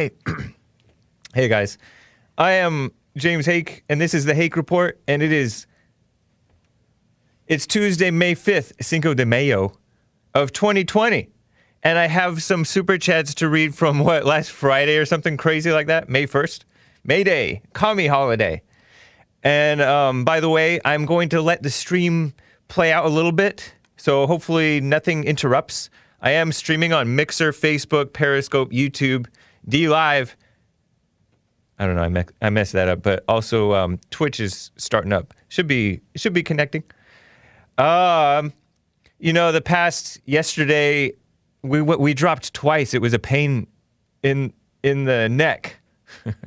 Hey. hey, guys. I am James Hake, and this is the Hake Report, and it is. It's Tuesday, May 5th, Cinco de Mayo of 2020. And I have some super chats to read from what, last Friday or something crazy like that? May 1st? May Day, Kami holiday. And um, by the way, I'm going to let the stream play out a little bit, so hopefully nothing interrupts. I am streaming on Mixer, Facebook, Periscope, YouTube, DLive. I don't know, I, me- I messed that up, but also um, Twitch is starting up. Should be should be connecting. Um, you know, the past yesterday, we we dropped twice. It was a pain in in the neck,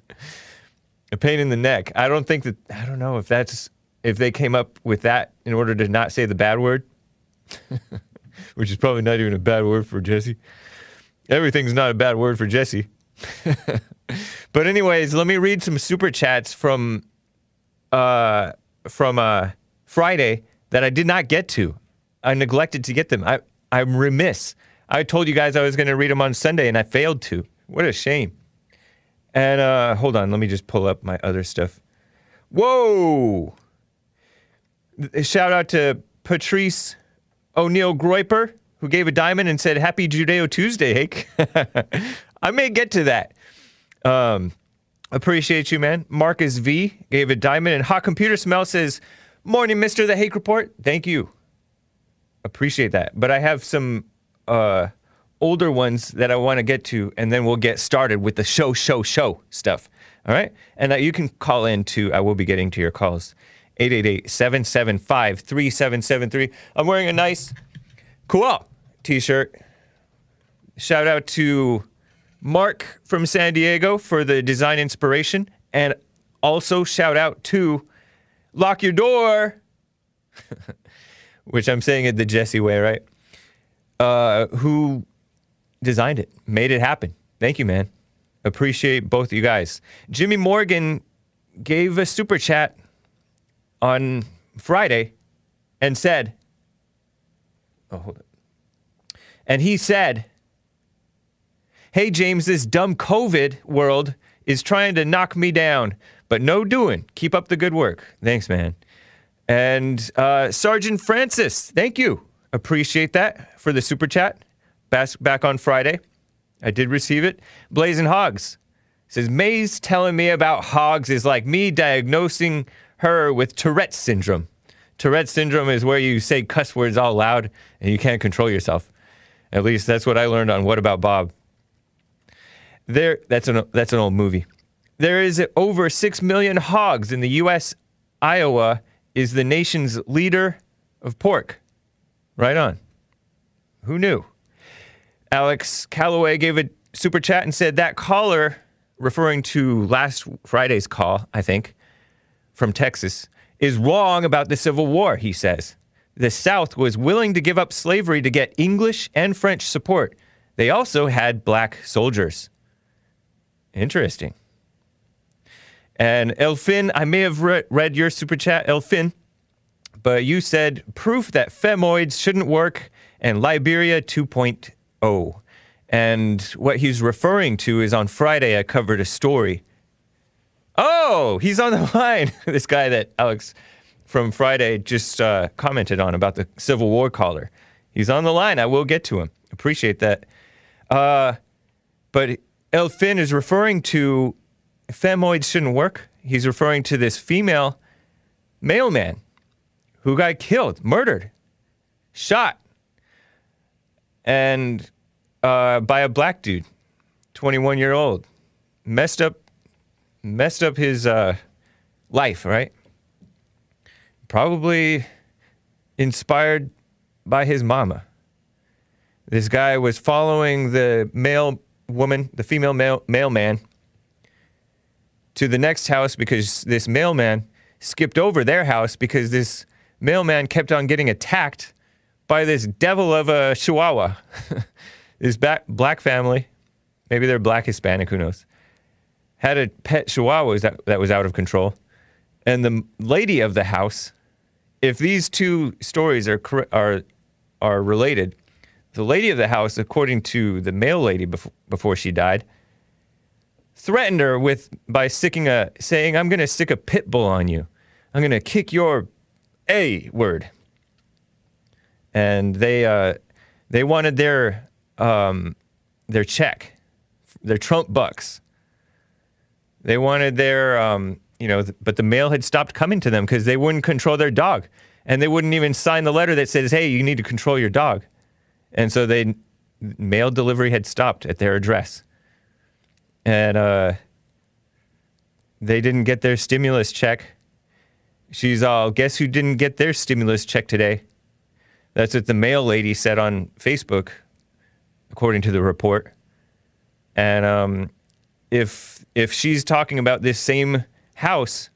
a pain in the neck. I don't think that I don't know if that's if they came up with that in order to not say the bad word, which is probably not even a bad word for Jesse. Everything's not a bad word for Jesse. but anyways, let me read some super chats from uh from uh Friday that I did not get to. I neglected to get them. I I'm remiss. I told you guys I was going to read them on Sunday and I failed to. What a shame. And uh hold on, let me just pull up my other stuff. Whoa! Shout out to Patrice O'Neill Groiper, who gave a diamond and said, Happy Judeo Tuesday, Hake. I may get to that. Um, appreciate you, man. Marcus V gave a diamond, and Hot Computer Smell says, Morning, Mr. The Hake Report. Thank you. Appreciate that. But I have some uh, older ones that I want to get to, and then we'll get started with the show, show, show stuff. All right? And uh, you can call in too. I will be getting to your calls. 888-775-3773. I'm wearing a nice cool t-shirt. Shout out to Mark from San Diego for the design inspiration and also shout out to Lock Your Door which I'm saying it the Jesse way, right? Uh, who designed it, made it happen. Thank you, man. Appreciate both of you guys. Jimmy Morgan gave a super chat on Friday and said, Oh, hold it. And he said, Hey, James, this dumb COVID world is trying to knock me down, but no doing. Keep up the good work. Thanks, man. And uh, Sergeant Francis, thank you. Appreciate that for the super chat. Back, back on Friday. I did receive it. Blaze'n Hawgs says, May's telling me about hogs is like me diagnosing her with Tourette's syndrome. Tourette's syndrome is where you say cuss words all loud and you can't control yourself. At least that's what I learned on What About Bob. There, that's an that's an old movie. There is over six million hogs in the U.S. Iowa is the nation's leader of pork. Right on. Who knew? Alex Calloway gave a super chat and said that caller, referring to last Friday's call, I think, from Texas, is wrong about the Civil War, he says. The South was willing to give up slavery to get English and French support. They also had black soldiers. Interesting. And Elfin, I may have re- read your super chat, Elfin, but you said proof that femoids shouldn't work and Liberia 2.0. And what he's referring to is on Friday, I covered a story. Oh, he's on the line. this guy that Alex from Friday just uh, commented on about the Civil War caller. He's on the line. I will get to him. Appreciate that. Uh, but Elfin is referring to femoids shouldn't work. He's referring to this female mailman who got killed, murdered, shot, and uh, by a black dude, 21 year old, messed up, messed up his uh, life, right? Probably inspired by his mama. This guy was following the male woman, the female mail, mailman, to the next house because this mailman skipped over their house because this mailman kept on getting attacked by this devil of a chihuahua. this black family, maybe they're black Hispanic, who knows, had a pet chihuahua that, that was out of control. And the lady of the house, if these two stories are, are, are related, the lady of the house, according to the mail lady before, before she died, threatened her with by sticking a saying, "I'm going to stick a pit bull on you. I'm going to kick your a word." And they uh, they wanted their um, their check, their Trump bucks. They wanted their um, you know, th- but the mail had stopped coming to them because they wouldn't control their dog, and they wouldn't even sign the letter that says, "Hey, you need to control your dog," and so they mail delivery had stopped at their address and uh, they didn't get their stimulus check. She's all, guess who didn't get their stimulus check today? That's what the mail lady said on Facebook, according to the report. And um, if if she's talking about this same house,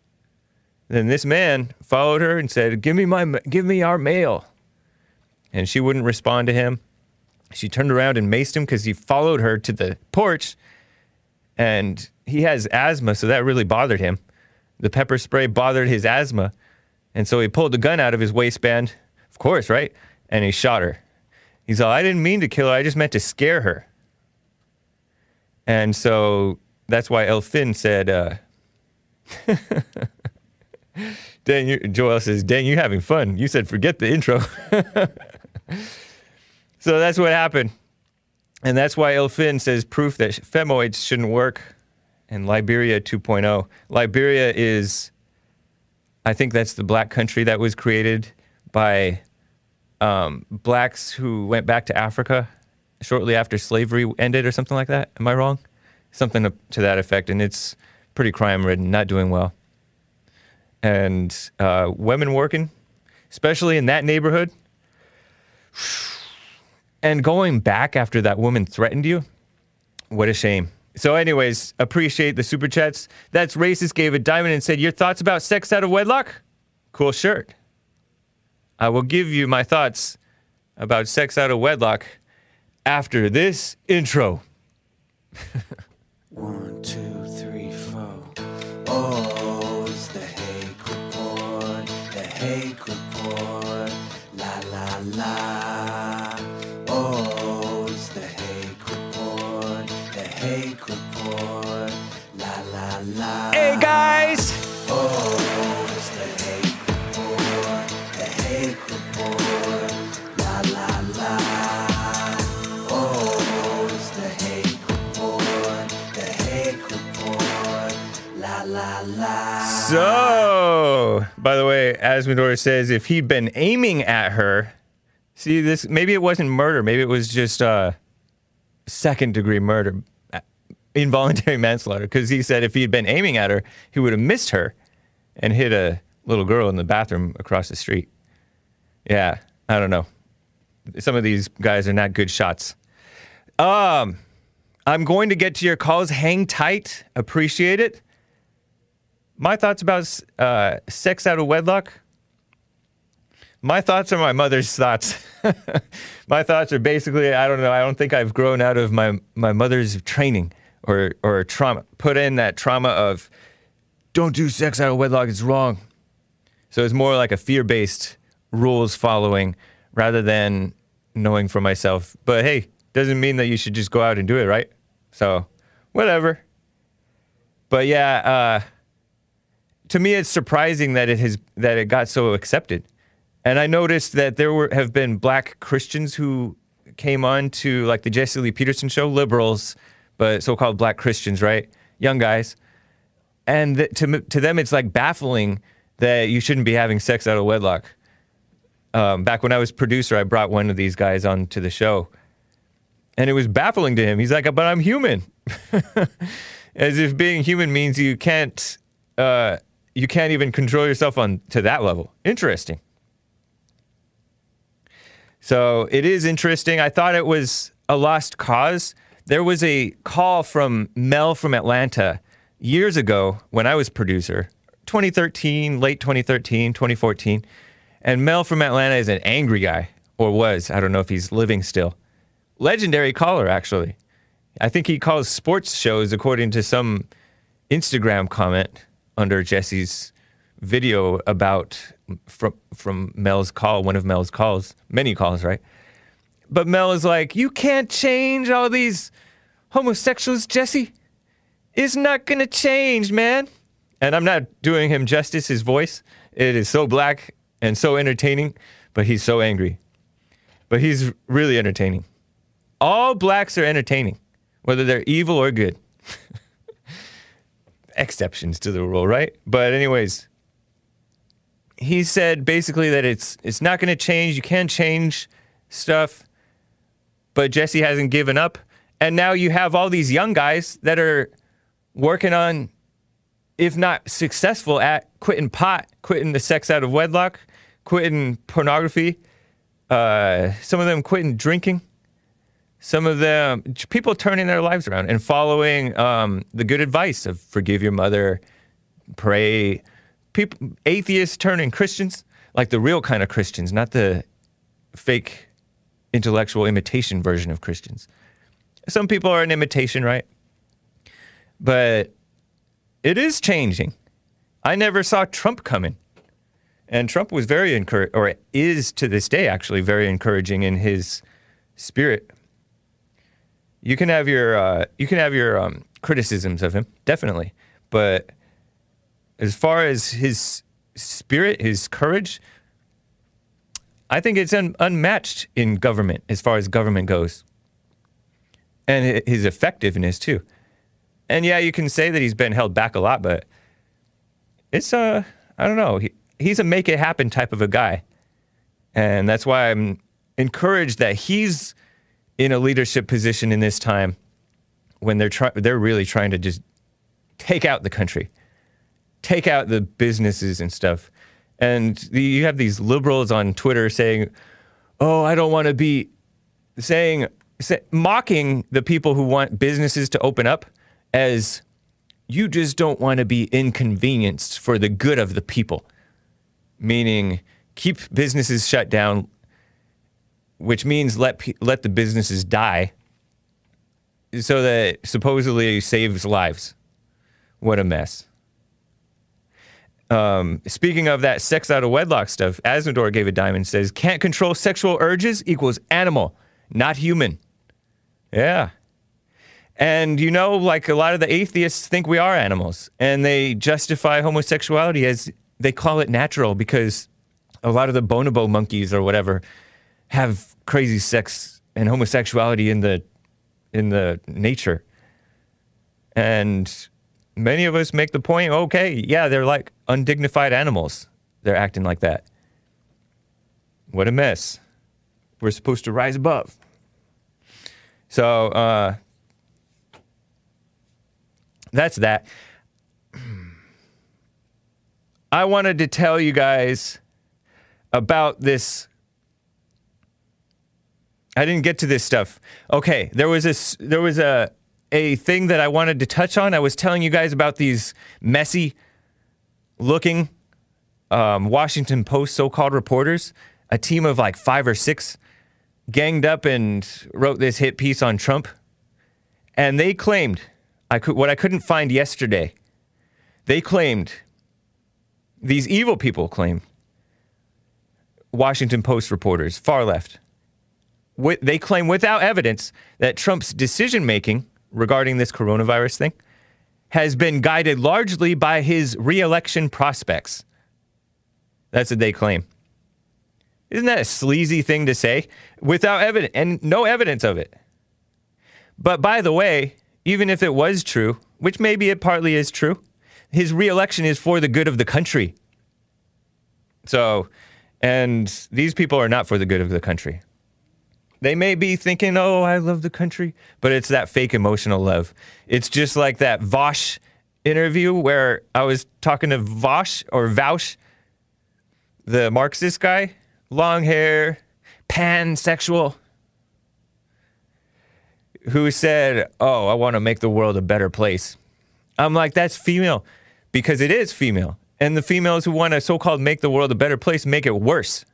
then this man followed her and said, "Give me my give me our mail," and she wouldn't respond to him. She turned around and maced him because he followed her to the porch and he has asthma, so that really bothered him. The pepper spray bothered his asthma, and so he pulled the gun out of his waistband, of course, right? And he shot her. He's all, I didn't mean to kill her, I just meant to scare her. And so that's why Elfin said, uh, Dan, you, Joel says, Dan, you're having fun. You said, forget the intro. so that's what happened. And that's why Elfin says proof that femoids shouldn't work. And Liberia 2.0. Liberia is, I think that's the black country that was created by um, blacks who went back to Africa shortly after slavery ended or something like that. Am I wrong? Something to that effect. And it's pretty crime ridden, not doing well. And uh, women working, especially in that neighborhood and going back after that woman threatened you, what a shame. So, anyways, appreciate the super chats. That's racist. Gave a diamond and said, "Your thoughts about sex out of wedlock?" Cool shirt. I will give you my thoughts about sex out of wedlock after this intro. One, two, three, four. Oh, So, by the way, Azzmador says if he'd been aiming at her, see this, maybe it wasn't murder, maybe it was just uh, second degree murder, uh, involuntary manslaughter. Because he said if he had been aiming at her, he would have missed her and hit a little girl in the bathroom across the street. Yeah, I don't know. Some of these guys are not good shots. Um, I'm going to get to your calls. Hang tight. Appreciate it. My thoughts about uh, sex out of wedlock. My thoughts are my mother's thoughts. my thoughts are basically, I don't know. I don't think I've grown out of my my mother's training or or trauma. Put in that trauma of, don't do sex out of wedlock. It's wrong. So it's more like a fear based rules following rather than knowing for myself. But hey, doesn't mean that you should just go out and do it, right? So whatever. But yeah, uh, to me, it's surprising that it has that it got so accepted. And I noticed that there were have been black Christians who came on to like the Jesse Lee Peterson show, liberals, but so-called black Christians, right? Young guys. And th- to to them, it's like baffling that you shouldn't be having sex out of wedlock. Um, back when I was producer, I brought one of these guys on to the show, and it was baffling to him. He's like, "But I'm human," as if being human means you can't uh, you can't even control yourself on to that level. Interesting. So it is interesting. I thought it was a lost cause. There was a call from Mel from Atlanta years ago when I was producer, 2013, late 2013, 2014. And Mel from Atlanta is an angry guy, or was. I don't know if he's living still. Legendary caller, actually. I think he calls sports shows according to some Instagram comment under Jesse's video about from from Mel's call, one of Mel's calls, many calls, right? But Mel is like, you can't change all these homosexuals, Jesse. is not to change, man. And I'm not doing him justice, his voice. It is so black and so entertaining, but he's so angry. But he's really entertaining. All blacks are entertaining, whether they're evil or good. Exceptions to the rule, right? But anyways, he said basically that it's it's not going to change. You can change stuff, but Jesse hasn't given up. And now you have all these young guys that are working on, if not successful at quitting pot, quitting the sex out of wedlock, quitting pornography. Uh, some of them quitting drinking. Some of the people turning their lives around and following um, the good advice of forgive your mother, pray. People, atheists turning Christians, like the real kind of Christians, not the fake intellectual imitation version of Christians. Some people are an imitation, right? But it is changing. I never saw Trump coming. And Trump was very encouraged, or is to this day actually very encouraging in his spirit. You can have your uh, you can have your um, criticisms of him, definitely, but as far as his spirit, his courage, I think it's un- unmatched in government as far as government goes, and his effectiveness too. And yeah, you can say that he's been held back a lot, but it's uh, I don't know. He, he's a make it happen type of a guy, and that's why I'm encouraged that he's in a leadership position in this time when they're trying. They're really trying to just take out the country, take out the businesses and stuff. And the, you have these liberals on Twitter saying, "Oh, I don't want to be," saying, say, mocking the people who want businesses to open up as you just don't want to be inconvenienced for the good of the people. Meaning, keep businesses shut down, which means let let the businesses die, so that supposedly saves lives. What a mess. Um, speaking of that sex out of wedlock stuff, Azzmador gave a diamond says can't control sexual urges equals animal, not human. Yeah. And you know, like a lot of the atheists think we are animals, and they justify homosexuality as they call it natural because a lot of the bonobo monkeys or whatever have crazy sex and homosexuality in the in the nature. And many of us make the point, okay, yeah, they're like undignified animals. They're acting like that. What a mess. We're supposed to rise above. So, uh, that's that. I wanted to tell you guys about this. I didn't get to this stuff. Okay, there was this there was a a thing that I wanted to touch on. I was telling you guys about these messy looking um, Washington Post so-called reporters, a team of like five or six ganged up and wrote this hit piece on Trump. And they claimed I could, what I couldn't find yesterday, they claimed, these evil people claim, Washington Post reporters, far left, they claim without evidence that Trump's decision making regarding this coronavirus thing has been guided largely by his reelection prospects. That's what they claim. Isn't that a sleazy thing to say? Without evidence and no evidence of it. But by the way, even if it was true, which maybe it partly is true, his reelection is for the good of the country. So, and these people are not for the good of the country. They may be thinking, oh, I love the country, but it's that fake emotional love. It's just like that Vaush interview where I was talking to Vaush or Vaush, the Marxist guy, long hair, pansexual who said, Oh, I want to make the world a better place. I'm like, That's female because it is female. And the females who want to so called make the world a better place make it worse.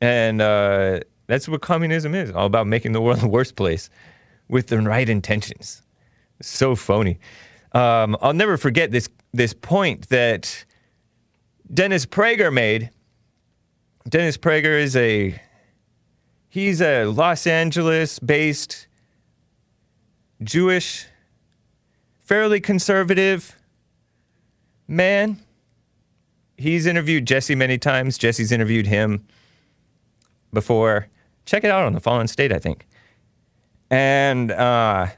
And uh, that's what communism is all about making the world a worse place with the right intentions. So phony. Um, I'll never forget this, this point that Dennis Prager made. Dennis Prager is a he's a Los Angeles based Jewish fairly conservative man. He's interviewed Jesse many times. Jesse's interviewed him before. Check it out on the Fallen State, I think. And uh,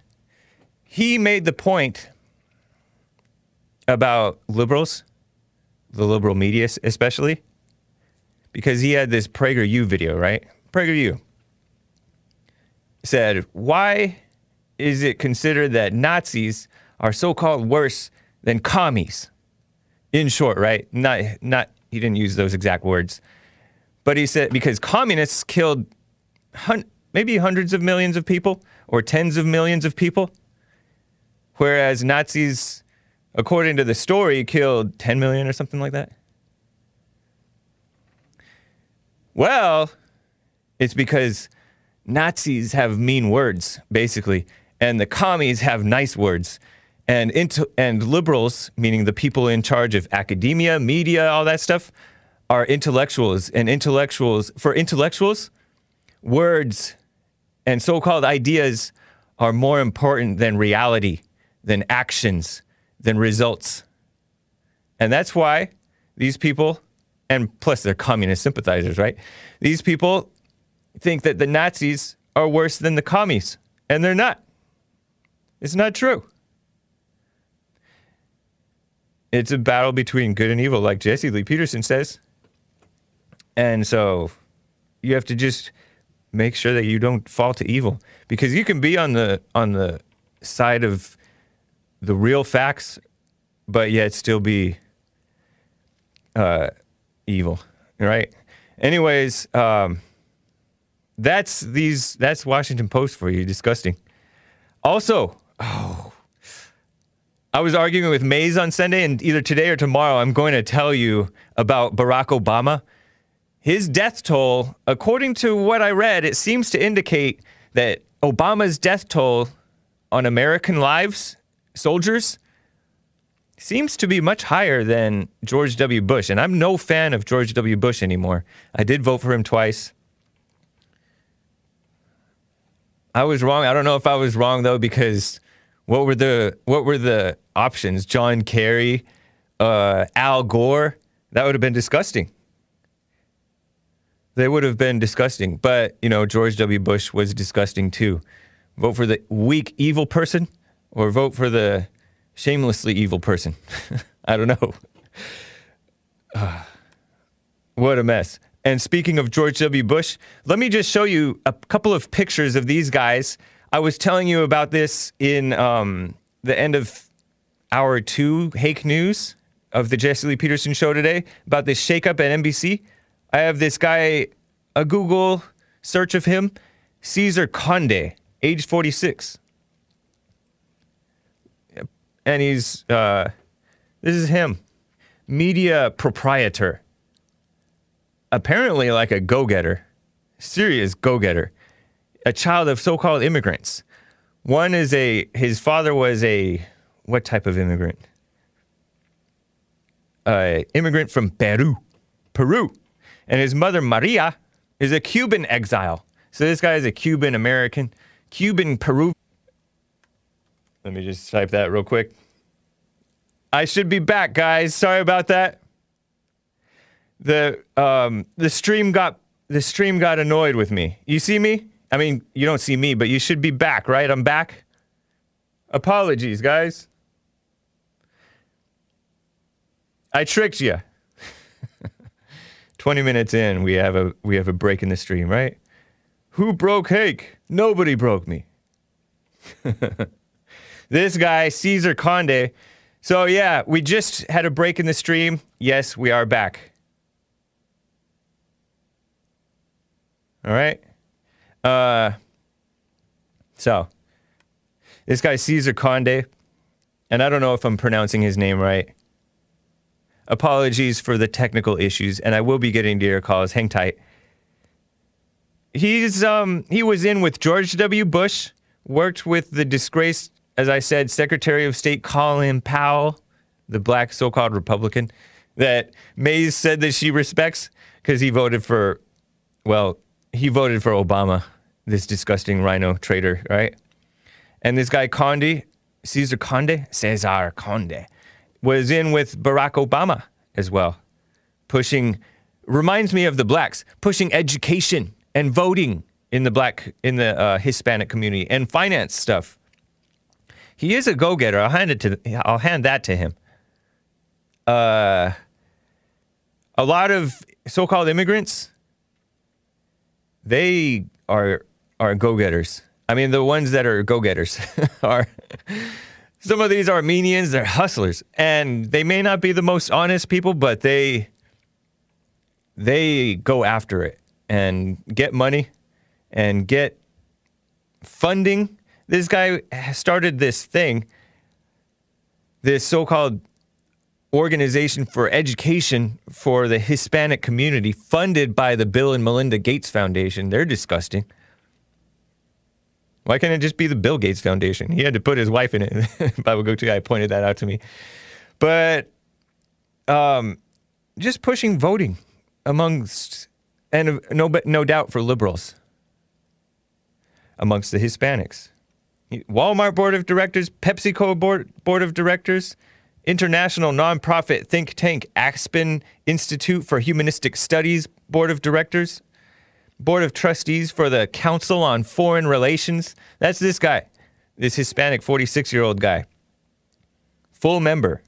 he made the point about liberals, the liberal media especially, because he had this PragerU video, right? PragerU said, Why is it considered that Nazis are so called worse than commies? In short, right? Not, not, he didn't use those exact words, but he said because communists killed hun- maybe hundreds of millions of people or tens of millions of people, whereas Nazis, according to the story, killed 10 million or something like that. Well, it's because Nazis have mean words, basically, and the commies have nice words. And, into, and liberals, meaning the people in charge of academia, media, all that stuff, are intellectuals. And intellectuals, for intellectuals, words and so called ideas are more important than reality, than actions, than results. And that's why these people, and plus they're communist sympathizers, right? These people think that the Nazis are worse than the commies, and they're not. It's not true. It's a battle between good and evil, like Jesse Lee Peterson says. And so you have to just make sure that you don't fall to evil. Because you can be on the on the side of the real facts but yet still be uh, evil right? Anyways um, that's these that's washington post for you disgusting. Also oh I was arguing with Maze on Sunday, and either today or tomorrow, I'm going to tell you about Barack Obama his death toll, according to what I read, it seems to indicate that Obama's death toll on American lives, soldiers, seems to be much higher than George W. Bush. And I'm no fan of George W. Bush anymore. I did vote for him twice. I was wrong. I don't know if I was wrong though, because what were the what were the options? John Kerry, uh, Al Gore. That would have been disgusting. They would have been disgusting. But, you know, George W. Bush was disgusting too. Vote for the weak, evil person or vote for the shamelessly evil person. I don't know. what a mess. And speaking of George W. Bush, let me just show you a couple of pictures of these guys. I was telling you about this in um, the end of hour two, Hake News of the Jesse Lee Peterson show today about this shakeup at NBC. I have this guy, a Google search of him, Cesar Conde, age 46. And he's, uh, this is him, media proprietor. Apparently, like a go getter, serious go getter, a child of so called immigrants. One is a, his father was a, what type of immigrant? Uh, immigrant from Peru. Peru and his mother Maria is a Cuban exile. So this guy is a Cuban American, Cuban Peru. Let me just type that real quick. I should be back, guys. Sorry about that. The um, the stream got the stream got annoyed with me. You see me? I mean, you don't see me, but you should be back, right? I'm back. Apologies, guys. I tricked you. 20 minutes in, we have a we have a break in the stream, right? Who broke Hake? Nobody broke me. this guy, Cesar Conde. So yeah, we just had a break in the stream. Yes, we are back. All right. Uh so this guy Cesar Conde, and I don't know if I'm pronouncing his name right. Apologies for the technical issues, and I will be getting to your calls. Hang tight. He's um he was in with George W. Bush, worked with the disgraced, as I said, Secretary of State Colin Powell, the black so-called Republican that Maze said that she respects because he voted for, well, he voted for Obama, this disgusting RINO traitor, right? And this guy Conde, Cesar Conde, Cesar Conde, was in with Barack Obama as well, pushing, reminds me of the blacks, pushing education and voting in the black, in the uh, Hispanic community and finance stuff. He is a go-getter. I'll hand it to, I'll hand that to him. Uh, a lot of so-called immigrants, they are are go-getters. I mean, the ones that are go-getters are some of these Armenians. They're hustlers, and they may not be the most honest people, but they they go after it and get money and get funding. This guy started this thing, this so-called organization for education for the Hispanic community, funded by the Bill and Melinda Gates Foundation. They're disgusting. Why can't it just be the Bill Gates Foundation? He had to put his wife in it. Bible Go To guy pointed that out to me. But um, just pushing voting amongst, and no, no doubt for liberals, amongst the Hispanics. Walmart board of directors, PepsiCo board, board of directors, international nonprofit think tank Aspen Institute for Humanistic Studies board of directors, board of trustees for the Council on Foreign Relations. That's this guy, this Hispanic 46 year old guy. Full member.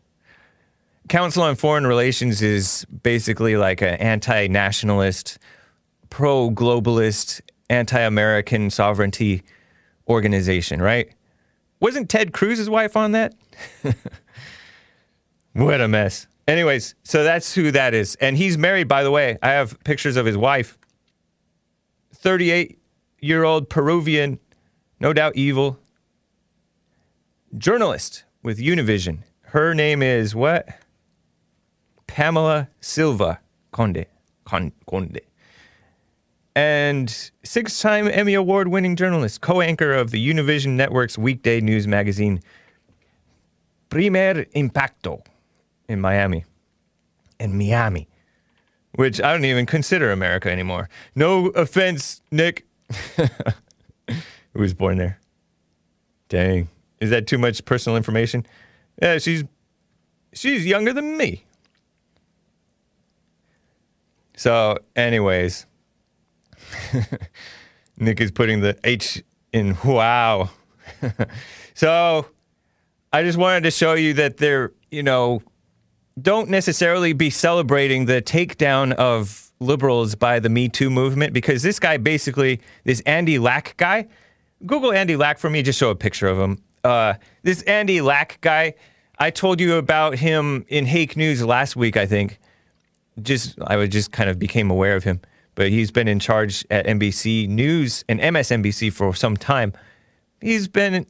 Council on Foreign Relations is basically like an anti nationalist, pro globalist, anti American sovereignty organization, right? Wasn't Ted Cruz's wife on that? what a mess. Anyways, so that's who that is. And he's married, by the way. I have pictures of his wife. 38 year old Peruvian, no doubt evil, journalist with Univision. Her name is what? Pamela Silva Conde. Con- Conde. And six time Emmy Award winning journalist, co anchor of the Univision Network's weekday news magazine, Primer Impacto in Miami. In Miami which I don't even consider America anymore. No offense, Nick, who was born there. Dang, is that too much personal information? Yeah, she's she's younger than me. So, anyways, Nick is putting the H in wow. so, I just wanted to show you that they're, you know, don't necessarily be celebrating the takedown of liberals by the Me Too movement because this guy basically, this Andy Lack guy, Google Andy Lack for me, just show a picture of him. Uh, this Andy Lack guy, I told you about him in Hake News last week, I think. Just I was just kind of became aware of him, but he's been in charge at NBC News and MSNBC for some time. He's been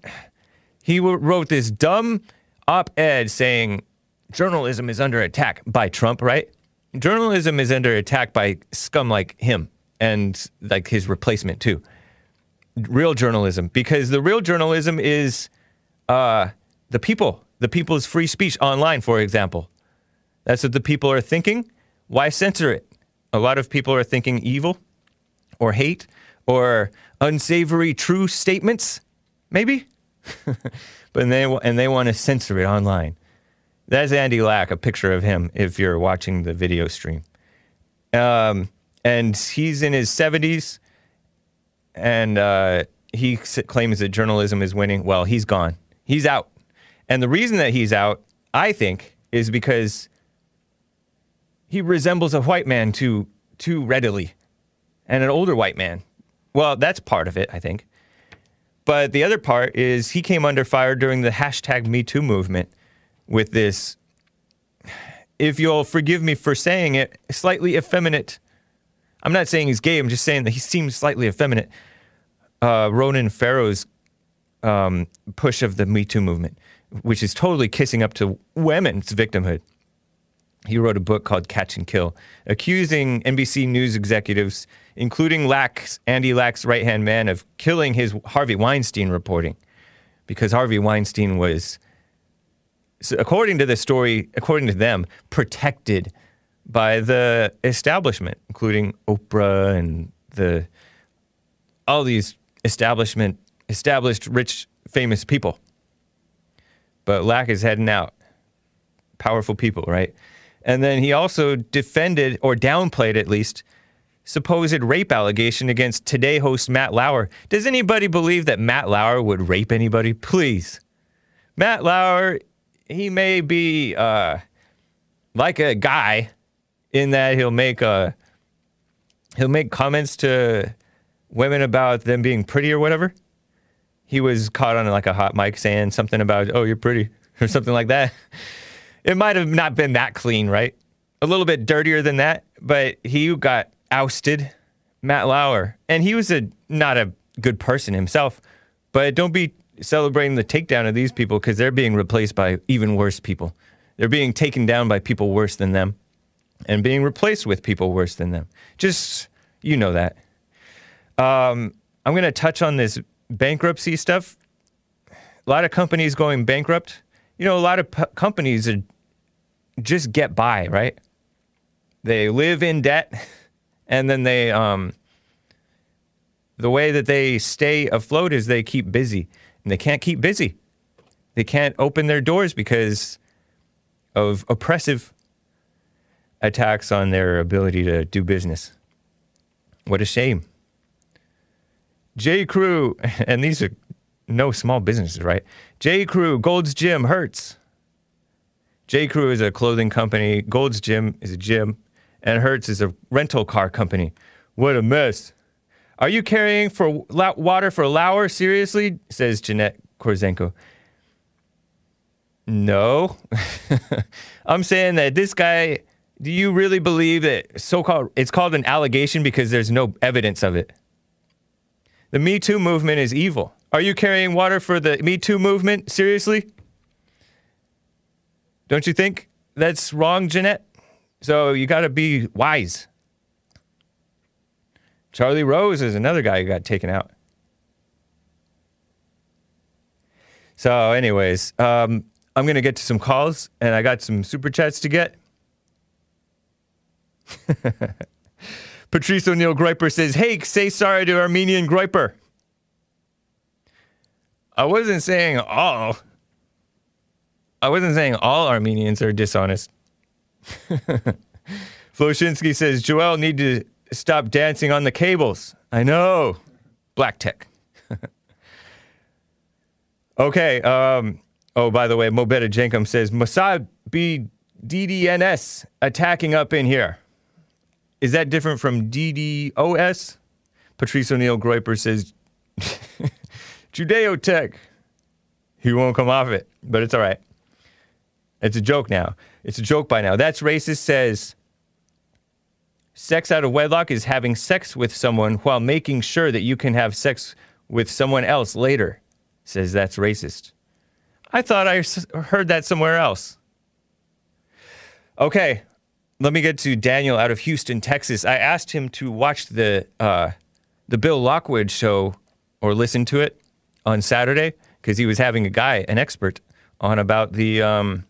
he wrote this dumb op-ed saying journalism is under attack by Trump, right? Journalism is under attack by scum like him and like his replacement too. Real journalism, because the real journalism is uh, the people, the people's free speech online, for example. That's what the people are thinking. Why censor it? A lot of people are thinking evil or hate or unsavory true statements, maybe. but they and they want to censor it online. That's Andy Lack, a picture of him if you're watching the video stream. Um, and he's in his 70s, and uh, he claims that journalism is winning. Well, he's gone. He's out. And the reason that he's out, I think, is because he resembles a white man too, too readily, and an older white man. Well, that's part of it, I think. But the other part is he came under fire during the hashtag Me Too movement with this, if you'll forgive me for saying it, slightly effeminate. I'm not saying he's gay, I'm just saying that he seems slightly effeminate. Uh, Ronan Farrow's um, push of the Me Too movement, which is totally kissing up to women's victimhood. He wrote a book called Catch and Kill, accusing NBC News executives, including Andy Lack's right hand man, of killing his Harvey Weinstein reporting because Harvey Weinstein was according to the story, according to them, protected by the establishment, including Oprah and the all these establishment established rich famous people. but Lack is heading out. Powerful people, right? And then he also defended, or downplayed at least, supposed rape allegation against Today host Matt Lauer. Does anybody believe that Matt Lauer would rape anybody? Please. Matt Lauer, he may be uh, like a guy in that he'll make uh, he'll make comments to women about them being pretty or whatever. He was caught on like a hot mic saying something about, "Oh, you're pretty," or something like that. It might have not been that clean, right? A little bit dirtier than that, but he got ousted, Matt Lauer, and he was a not a good person himself. But don't be celebrating the takedown of these people because they're being replaced by even worse people. They're being taken down by people worse than them, and being replaced with people worse than them. Just you know that. Um, I'm going to touch on this bankruptcy stuff. A lot of companies going bankrupt. You know, a lot of companies are just get by, right? They live in debt, and then they um, the way that they stay afloat is they keep busy, and they can't keep busy. They can't open their doors because of oppressive attacks on their ability to do business. What a shame. J. Crew, and these are no small businesses, right? J. Crew, Gold's Gym, Hertz. J. Crew is a clothing company. Gold's Gym is a gym, and Hertz is a rental car company. What a mess! Are you carrying for water for Lauer? Seriously, says Jeanette Korzenko. No, I'm saying that this guy. Do you really believe that so-called? It's called an allegation because there's no evidence of it. The Me Too movement is evil. Are you carrying water for the Me Too movement? Seriously? Don't you think that's wrong, Jeanette? So you got to be wise. Charlie Rose is another guy who got taken out. So, anyways, um, I'm going to get to some calls and I got some super chats to get. Patrice O'Neill Griper says, Hey, say sorry to Armenian Griper. I wasn't saying all. I wasn't saying all Armenians are dishonest. Floshinsky says, Joel need to stop dancing on the cables. I know. Black tech. okay. Um, oh, by the way, Mobetta Jenkum says, Mossad be DDNS attacking up in here. Is that different from DDoS? Patrice O'Neill Groiper says, Judeo Tech. He won't come off it, but it's all right. It's a joke now. It's a joke by now. That's racist says, sex out of wedlock is having sex with someone while making sure that you can have sex with someone else later. Says that's racist. I thought I heard that somewhere else. Okay, let me get to Daniel out of Houston, Texas. I asked him to watch the uh, the Bill Lockwood show or listen to it on Saturday because he was having a guy, an expert, on about the um,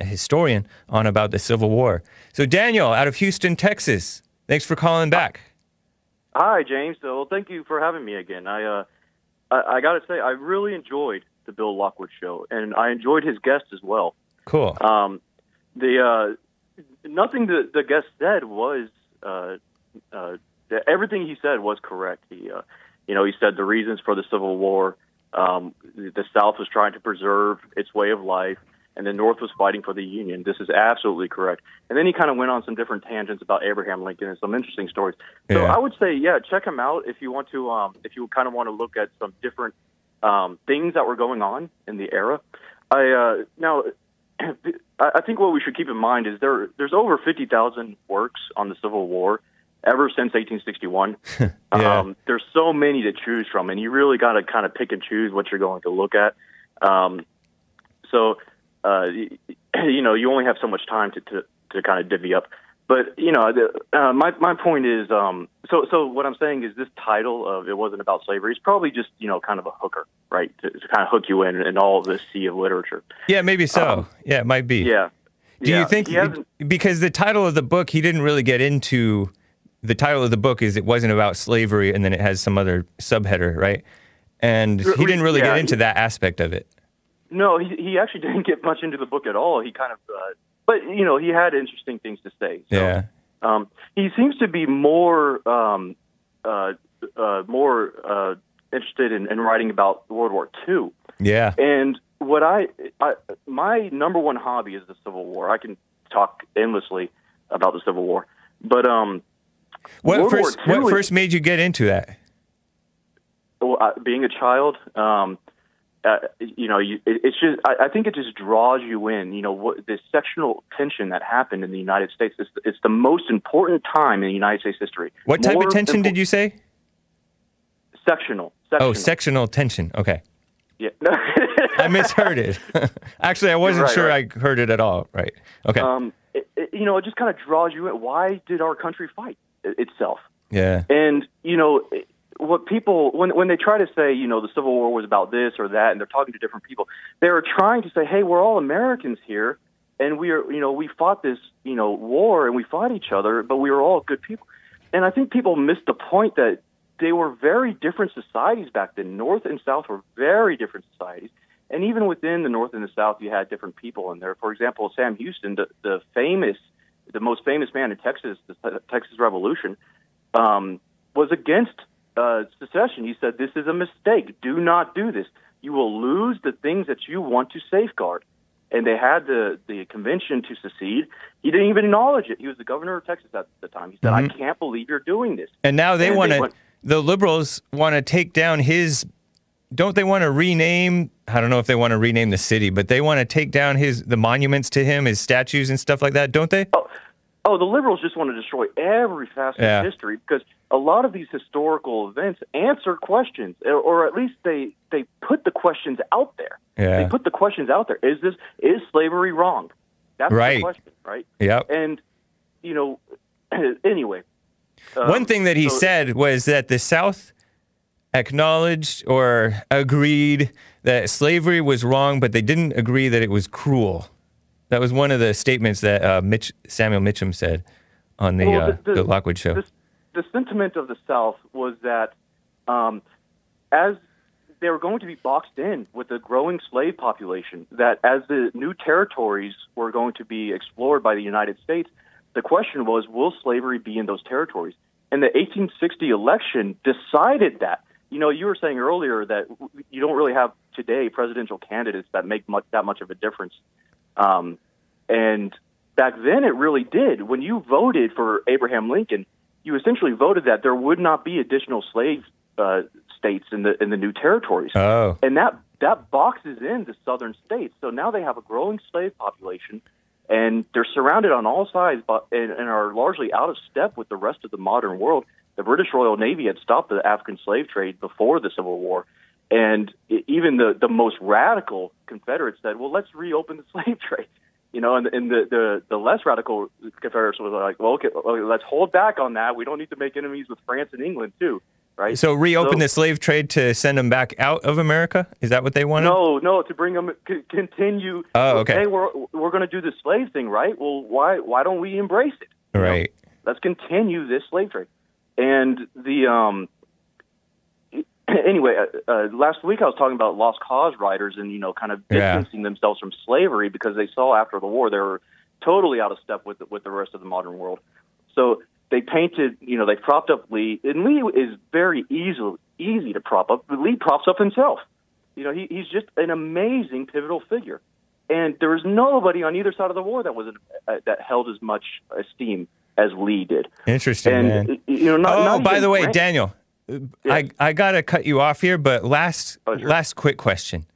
a historian on about the Civil War. So Daniel out of Houston, Texas. Thanks for calling back. Hi, James. Well, thank you for having me again. I uh, I, I got to say, I really enjoyed the Bill Lockwood show, and I enjoyed his guest as well. Cool. Um, the uh, nothing that the guest said was uh, uh, everything he said was correct. He, uh, you know, he said the reasons for the Civil War. Um, the South was trying to preserve its way of life, and the North was fighting for the Union. This is absolutely correct. And then he kind of went on some different tangents about Abraham Lincoln and some interesting stories. So Yeah. I would say, yeah, check him out if you want to. Um, if you kind of want to look at some different um, things that were going on in the era. I uh, now. I I think what we should keep in mind is there there's over fifty thousand works on the Civil War ever since 1861. Yeah. um, there's so many to choose from, and you really got to kind of pick and choose what you're going to look at. Um, so, uh, you know, you only have so much time to, to, to kind of divvy up. But you know, the, uh, my my point is, um, so so what I'm saying is this title of it wasn't about slavery. is probably just you know kind of a hooker, right, to, to kind of hook you in in all this sea of literature. Yeah, maybe so. Um, yeah, it might be. Yeah. Do Yeah, you think because the title of the book he didn't really get into the title of the book is it wasn't about slavery and then it has some other subheader, right? And he didn't really yeah, get into that aspect of it. No, he he actually didn't get much into the book at all. He kind of, uh, but you know, he had interesting things to say. So, Yeah. Um, he seems to be more um, uh, uh, more uh, interested in, in writing about World War II. Yeah. And what I, I, my number one hobby is the Civil War. I can talk endlessly about the Civil War, but um, What World War first II what is- first made you get into that? well, uh, being a child, um, uh, you know, you, it, it's just I, I think it just draws you in. You know, what this sectional tension that happened in the United States. It's, it's the most important time in the United States history. What type More of tension did you say? Sectional. sectional. Oh, sectional tension. Okay. Yeah. I misheard it. Actually, I wasn't right, sure right. I heard it at all. Right. Okay. um, it, it, you know, it just kind of draws you in. Why did our country fight itself? yeah. And you know, what people when when they try to say, you know, the Civil War was about this or that, and they're talking to different people, they're trying to say, hey, we're all Americans here, and we are, you know, we fought this, you know, war and we fought each other, but we were all good people. And I think people missed the point that they were very different societies back then. North and South were very different societies. And even within the North and the South, you had different people in there. For example, Sam Houston, the, the famous, the most famous man in Texas, the Texas Revolution, um, was against uh, secession. He said, "This is a mistake. Do not do this. You will lose the things that you want to safeguard." And they had the the convention to secede. He didn't even acknowledge it. He was the governor of Texas at the time. He said, "I can't believe you're doing this." And now they want to. The liberals want to take down his. Don't they want to rename? I don't know if they want to rename the city, but they want to take down his the monuments to him, his statues and stuff like that, don't they? Oh, oh, the liberals just want to destroy every facet Yeah. of history because a lot of these historical events answer questions, or, at least they they put the questions out there. Yeah. They put the questions out there. Is this is slavery wrong? That's Right. the question, right? Yep. And you know, anyway. um, One thing that he so- said was that the South acknowledged or agreed that slavery was wrong, but they didn't agree that it was cruel. That was one of the statements that uh, Mitch, Samuel Mitcham said on the, Well, uh, the, Lockwood show. The, the sentiment of the South was that um, as they were going to be boxed in with the growing slave population, that as the new territories were going to be explored by the United States, the question was, will slavery be in those territories? And the 1860 election decided that. You know, you were saying earlier that you don't really have today presidential candidates that make much, that much of a difference. Um, and back then, it really did. When you voted for Abraham Lincoln, you essentially voted that there would not be additional slave uh, states in the in the new territories, oh, and that that boxes in the southern states. So now they have a growing slave population, and they're surrounded on all sides, but and, and are largely out of step with the rest of the modern world. The British Royal Navy had stopped the African slave trade before the Civil War, and even the the most radical Confederates said, "Well, let's reopen the slave trade." You know, and, and the, the the less radical Confederates was like, "Well, okay, let's hold back on that. We don't need to make enemies with France and England too, right?" so reopen So- the slave trade to send them back out of America? Is that what they wanted? No, no, to bring them c- continue. Oh, okay. Hey, we're we're going to do the slave thing, right? Well, why why don't we embrace it? You know? Right. Let's continue this slave trade. And the um anyway, uh, uh, last week I was talking about lost cause writers and you know kind of Yeah. distancing themselves from slavery because they saw after the war they were totally out of step with the, with the rest of the modern world. So they painted, you know, they propped up Lee, and Lee is very easy easy to prop up. But Lee props up himself. You know, he, he's just an amazing pivotal figure, and there was nobody on either side of the war that was uh, that held as much esteem as Lee did. Interesting, And man. you know, not, oh, not by the way, Grant- Daniel, I, I gotta cut you off here, but last Oh, sure. last quick question.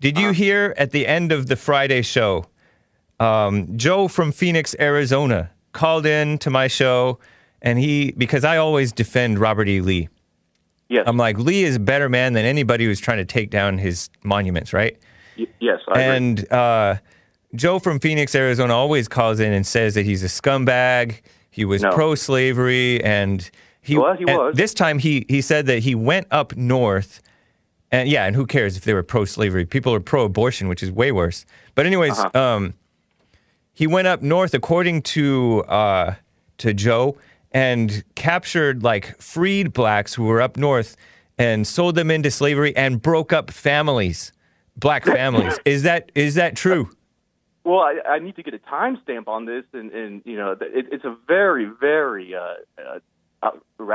Did you hear at the end of the Friday show, um, Joe from Phoenix, Arizona, called in to my show, and he because I always defend Robert E. Lee. yes, I'm like Lee is a better man than anybody who's trying to take down his monuments, right? y- yes, I and uh, Joe from Phoenix, Arizona, always calls in and says that he's a scumbag. He was No. pro-slavery, and he. Well, he was. This time, he he said that he went up north, and yeah, and who cares if they were pro-slavery? People are pro-abortion, which is way worse. But anyways, Uh-huh. um, he went up north, according to uh, to Joe, and captured like freed blacks who were up north and sold them into slavery and broke up families black families. is that is that true? Well, I, I need to get a timestamp on this, and, and you know, it, it's a very, very uh,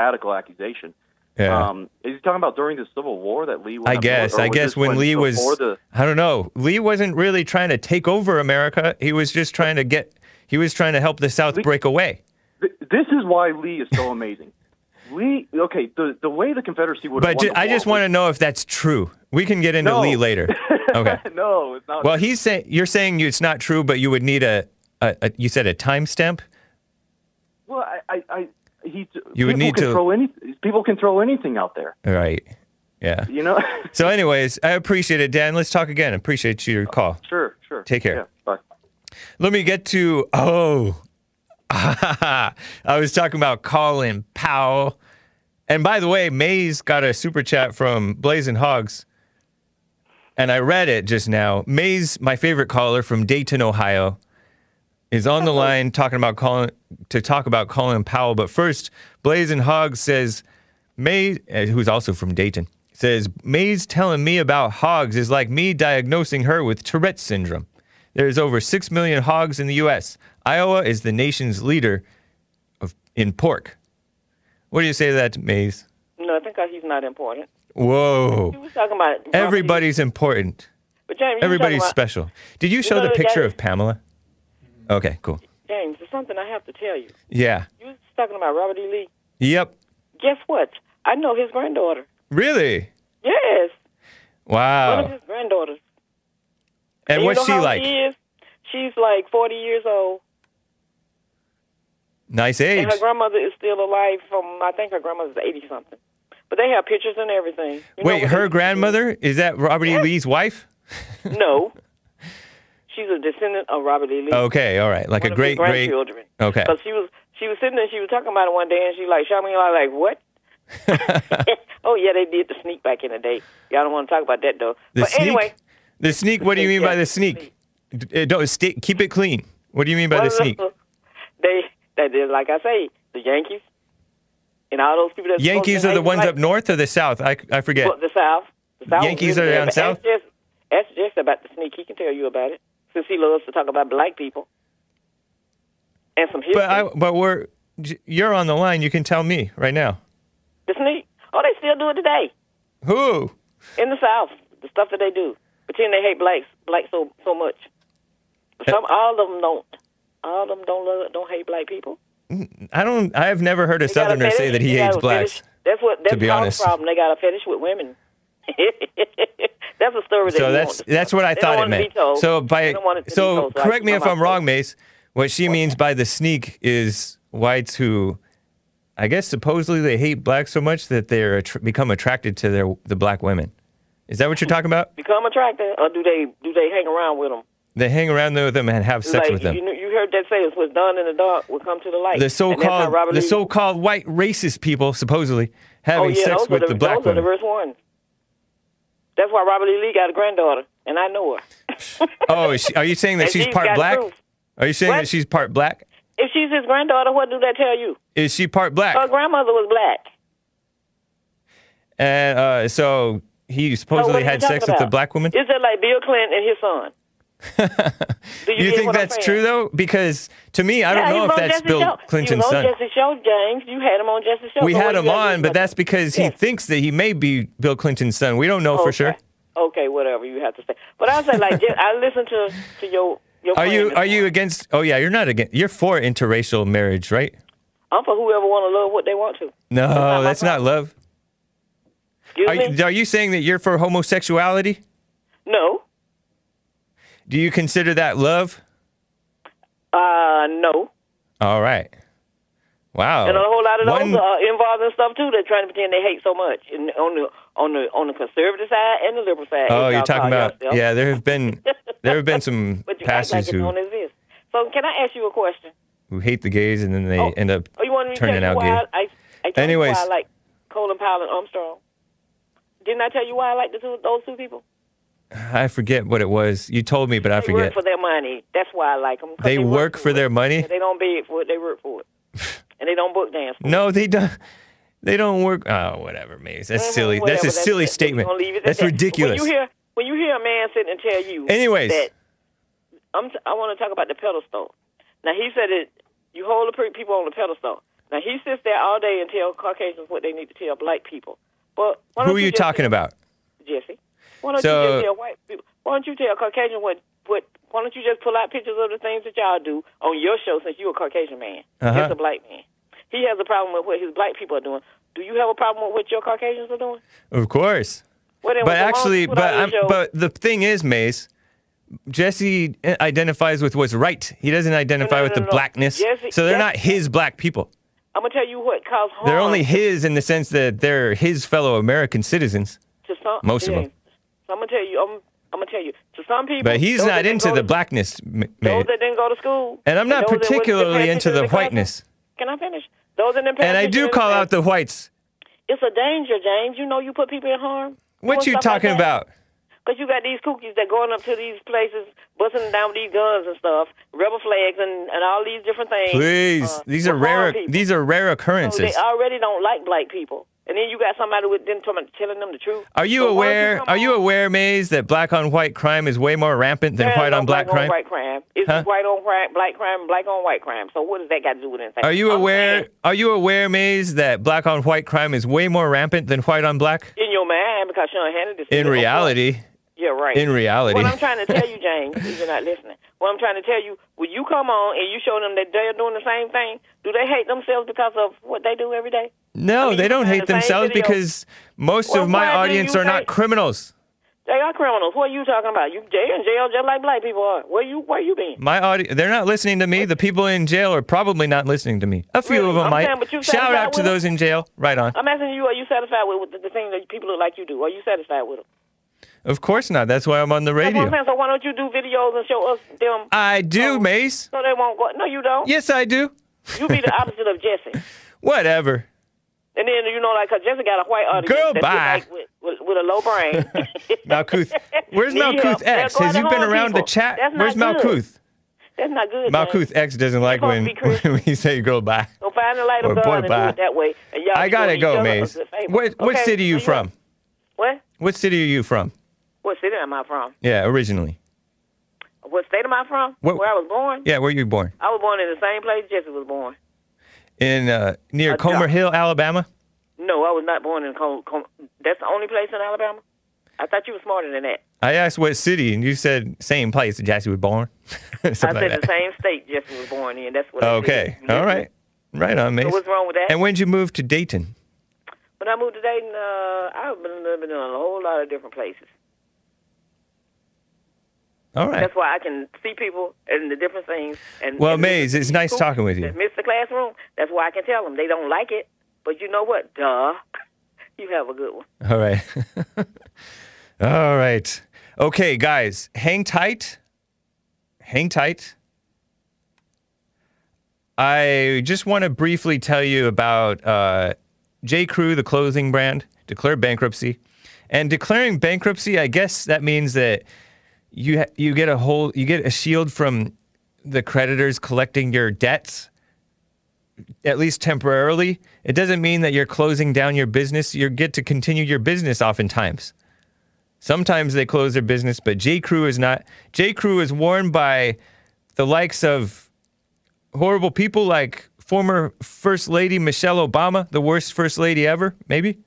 radical accusation. Yeah. Um, is he talking about during the Civil War that Lee? I guess. north, I guess when Lee was, the I don't know. Lee wasn't really trying to take over America. He was just trying to get. He was trying to help the South Lee- break away. Th- This is why Lee is so amazing. Lee, okay, the the way the Confederacy would. But ju- I just want to know if that's true. We can get into No. Lee later. Okay. no, it's not. Well, he's saying you're saying it's not true, but you would need a, a, a you said a timestamp. well, I, I he. You would need to- throw any. People can throw anything out there. Right. Yeah. You know. So, anyways, I appreciate it, Dan. Let's talk again. Appreciate your uh, call. sure, sure. Take care. Yeah, bye. Let me get to oh, I was talking about Colin Powell, and by the way, Maze got a super chat from Blaze'n Hawgs, and I read it just now. Maze, my favorite caller from Dayton, Ohio, is on the line talking about Colin to talk about Colin Powell. But first, Blaze'n Hawgs says Maze, uh, who's also from Dayton, says Maze telling me about hogs is like me diagnosing her with Tourette's syndrome. There's over 6 million hogs in the U.S. Iowa is the nation's leader of, in pork. What do you say to that, Maze? Nothing, because he's not important. Whoa. You was talking about Everybody's important. But James, Everybody's about- special. Did you show know the picture of Pamela? Okay, cool. James, there's something I have to tell you. Yeah. You was talking about Robert E. Lee. Yep. Guess what? I know his granddaughter. Really? Yes, Wow. one of his granddaughters. And you what's she like? She is? She's like 40 years old, Nice age. and her grandmother is still alive. From I think her grandmother's 80 something. But they have pictures and everything. You Wait, her grandmother? Is that Robert E. Yes. Lee's wife? No, she's a descendant of Robert E. Lee. Okay, all right. Like a great, great. grandchildren. Okay. Because she was she was sitting there, she was talking about it one day, and she like shot me like, what? oh yeah, they did the sneak back in the day. Y'all don't want to talk about that though. The but sneak? anyway, The sneak, what do you mean by the sneak? D- uh, Don't stay, keep it clean. What do you mean by the sneak? They they did like I say, the Yankees and all those people. That Yankees are the ones up north or the south? I, I forget. The South. The South Yankees are down south? Ask Jess about the sneak. He can tell you about it since he loves to talk about black people and some history. But I, but we're you're on the line. You can tell me right now. the sneak. Oh, they still do it today. Who? in the South, the stuff that they do, pretend they hate blacks, blacks so so much. Eh. Some, all of them don't. All of them don't love, don't hate black people. I don't. I have never heard a They got a Southerner say that he hates blacks. fetish- That's what. That's be our honest. problem. They got a fetish with women. that's a story. That So that's that's what I They thought it to meant. told. So by They it to so told, so correct me if I'm wrong. Maze. What she means by the sneak is whites who, I guess, supposedly they hate blacks so much that they're attr- become attracted to their the black women. Is that what you're talking about? become attracted, or do they do they hang around with them? They hang around with them and have sex like with them. you you heard that say, "What's done in the dark will come to the light." the And that's how so-called the Lee- so-called white racist people supposedly oh, having yeah, sex with the, the, black those are the women. worst ones. That's why Robert E. Lee got a granddaughter, and I know her. Oh, she, are you saying that she's she's part black? proof. Are you saying What? that she's part black? If she's his granddaughter, what do that tell you? Is she part black? Her grandmother was black. And uh, so he supposedly had sex talking with the about? black woman. Is that like Bill Clinton and his son? Do You think that's true though? Because to me, I don't know if that's Jesse's Bill show. Clinton's son. on Jesse's show, James. You had him on Jesse's show. We had him on, but that's that? because he thinks that he may be Bill Clinton's son. We don't know for sure. Okay, whatever you have to say. But I say like I listen to to your your. Are you are you against? Oh yeah, you're not against. You're for interracial marriage, right? I'm for whoever want to love what they want to. No, not that's not love. Excuse Are me? are you saying that you're for homosexuality? no. Do you consider that love? Uh, no. All right. Wow. And a whole lot of those One- are involved in stuff too. They're trying to pretend they hate so much, and on the on the on the conservative side and the liberal side. Oh, you're talking about yourself. yeah. There have been there have been some But you act like pastors who known as this. So can I ask you a question? who hate the gays and then they Oh. end up Oh, you want me to turning you out gay. I, I, Anyways. I like Colin Powell and Armstrong? Didn't I tell you why I like the two, those two people? I forget what it was. You told me, but I They forget. work for their money. That's why I like them. They work for their money? They don't beg for it. They work for it. and they don't book dance. For it. No, they don't. They don't work. Oh, whatever, Maze. That's Mhm, silly. whatever. That's a silly it. statement. We're gonna leave it at That's that. ridiculous. When you hear when you hear a man sit and tell you, Anyways. that I'm t- I want to talk about the pedestal. Now he said that you hold the people on the pedestal. Now he sits there all day and tell Caucasians what they need to tell black people. But Who are you just talking about? Jesse? Why don't So- you just tell white people? Why don't you tell Caucasian what what? Why don't you just pull out pictures of the things that y'all do on your show since you're a Caucasian man, Uh-huh. just a black man? He has a problem with what his black people are doing. Do you have a problem with what your Caucasians are doing? Of course. Well, But actually, but but the thing is, Maze, Jesse identifies with what's right. He doesn't identify no, with no, the no. blackness. Jesse- so they're not his black people. I'm gonna tell you what caused harm. They're only his in the sense that they're his fellow American citizens. to some. most of them. So I'm gonna tell you. I'm, I'm gonna tell you. To some people, But he's not into the to- blackness, m- Those that didn't go to school. And I'm not those particularly into attention the whiteness. Can I finish? Those that didn't And I do call out the whites. It's a danger, James. You know you put people in harm. What you talking about? Because you got these cookies that going up to these places, busting down with these guns and stuff, rebel flags and, and all these different things. Please, uh, these are rare. These are rare So occurrences. they already don't like black people. And then you got somebody with them talking- telling them the truth. Are you So aware? Are you aware, Maze, that black on white crime is way more rampant than white no on black crime? white crime. It's Huh? white on white, black crime, black on white crime. So what does that got to do with anything? Are you I'm aware? saying Are you aware, Maze, that black on white crime is way more rampant than white on black? In your mind, because Sean Hannity. In reality, Yeah, right. in reality. What I'm trying to tell you, James, if you're not listening, what I'm trying to tell you, when you come on and you show them that they're doing the same thing, do they hate themselves because of what they do every day? no, I mean, they don't hate the themselves video. because most Well, of my audience are not criminals. They are criminals. What are you talking about? You they in jail just like black people are. Where you where you been? My audience, they're not listening to me. The people in jail are probably not listening to me. A few Really? of them I'm might. saying, Shout out to those in jail. Right on. I'm asking you, are you satisfied with, with the, the thing that people look like you do? Are you satisfied with them? Of course not. That's why I'm on the what radio. So why don't you do videos and show us them I do, Oh. Maze. so they won't go? No, you don't. Yes, I do. You be the opposite of Jesse. Whatever. And then you know, like, cause Jesse got a white audience. Girl, bye. Like with, with, with a low brain. Malkuth. Where's Malkuth X? Has to been around the chat? That's Where's. Malkuth? That's not good. Malkuth man. X doesn't like when, to be Christian. when we say girl bye. So find the light Or of God boy, and do bye. it that way. I gotta go, a Maze. good favor. What what city are you so from? What? What city are you from? What city am I from? Yeah, originally. What state am I from? What- Where I was born? Yeah, where you were born? I was born in the same place Jesse was born. In uh, near Uh, Comer. Hill, Alabama. No, I was not born in Com- Com- That's the only place in Alabama. I thought you were smarter than that. I asked what city, and you said same place that Jesse was born. I said like the same state Jesse was born in. That's what. I Okay, all right, right on, Maze. So what's wrong with that? And when did you move to Dayton? when I moved to Dayton, uh, I've been living in a whole lot of different places. All right. That's why I can see people and the different things. And Well, and Maze, it's nice talking with you. Miss the classroom. That's why I can tell them they don't like it. But you know what? Duh. You have a good one. All right. All right. Okay, guys, hang tight. Hang tight. I just want to briefly tell you about uh, J. Crew, the clothing brand, declared bankruptcy. And declaring bankruptcy, I guess that means that you ha- you get a whole you get a shield from the creditors collecting your debts at least temporarily. It doesn't mean that you're closing down your business. You get to continue your business oftentimes. Sometimes they close their business, but J. Crew is not. J. Crew is worn by the likes of horrible people like former First Lady Michelle Obama, the worst First Lady ever, maybe.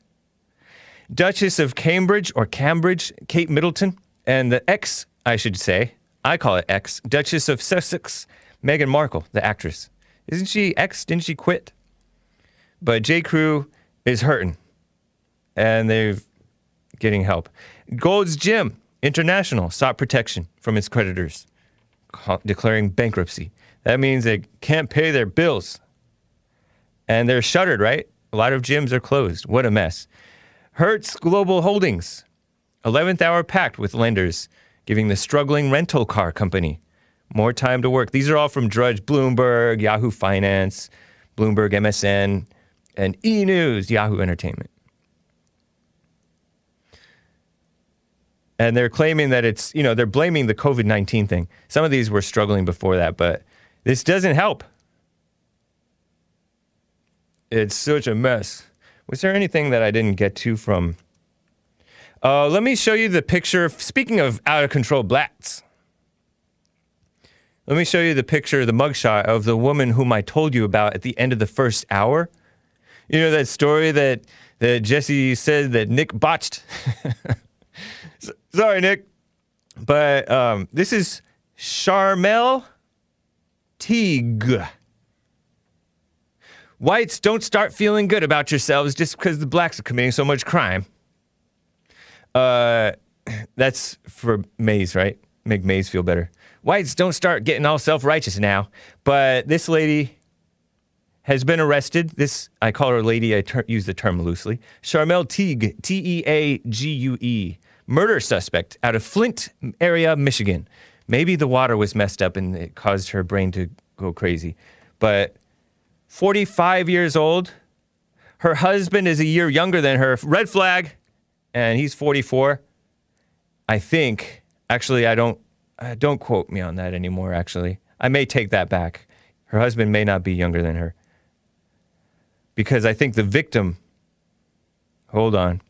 Duchess of Cambridge or Cambridge, Kate Middleton, and the ex, I should say, I call it ex, Duchess of Sussex, Meghan Markle, the actress. Isn't she ex? Didn't she quit? But J. Crew is hurting, and they're getting help. Gold's Gym International sought protection from its creditors, declaring bankruptcy. That means they can't pay their bills, and they're shuttered. Right? A lot of gyms are closed. What a mess. Hertz Global Holdings, 11th hour packed with lenders, giving the struggling rental car company more time to work. These are all from Drudge Bloomberg, Yahoo Finance, Bloomberg MSN, and E News, Yahoo Entertainment. And they're claiming that it's, you know, they're blaming the COVID 19 thing. Some of these were struggling before that, but this doesn't help. It's such a mess. Was there anything that I didn't get to from? Uh, let me show you the picture. Speaking of out of control blacks, let me show you the picture, the mugshot of the woman whom I told you about at the end of the first hour. You know that story that that Jesse said that Nick botched. Sorry, Nick, but um, this is Sharmel Teague. Whites don't start feeling good about yourselves just because the blacks are committing so much crime. Uh, that's for Maze, right? Make Maze feel better. Whites don't start getting all self righteous now. But this lady has been arrested. This, I call her lady, I ter- use the term loosely. Sharmel Teague, T E A G U E, murder suspect out of Flint area, Michigan. Maybe the water was messed up and it caused her brain to go crazy. But 45 years old. Her husband is a year younger than her. Red flag. And he's 44. I think. Actually, I don't. Uh, don't quote me on that anymore. Actually, I may take that back. Her husband may not be younger than her. Because I think the victim. Hold on.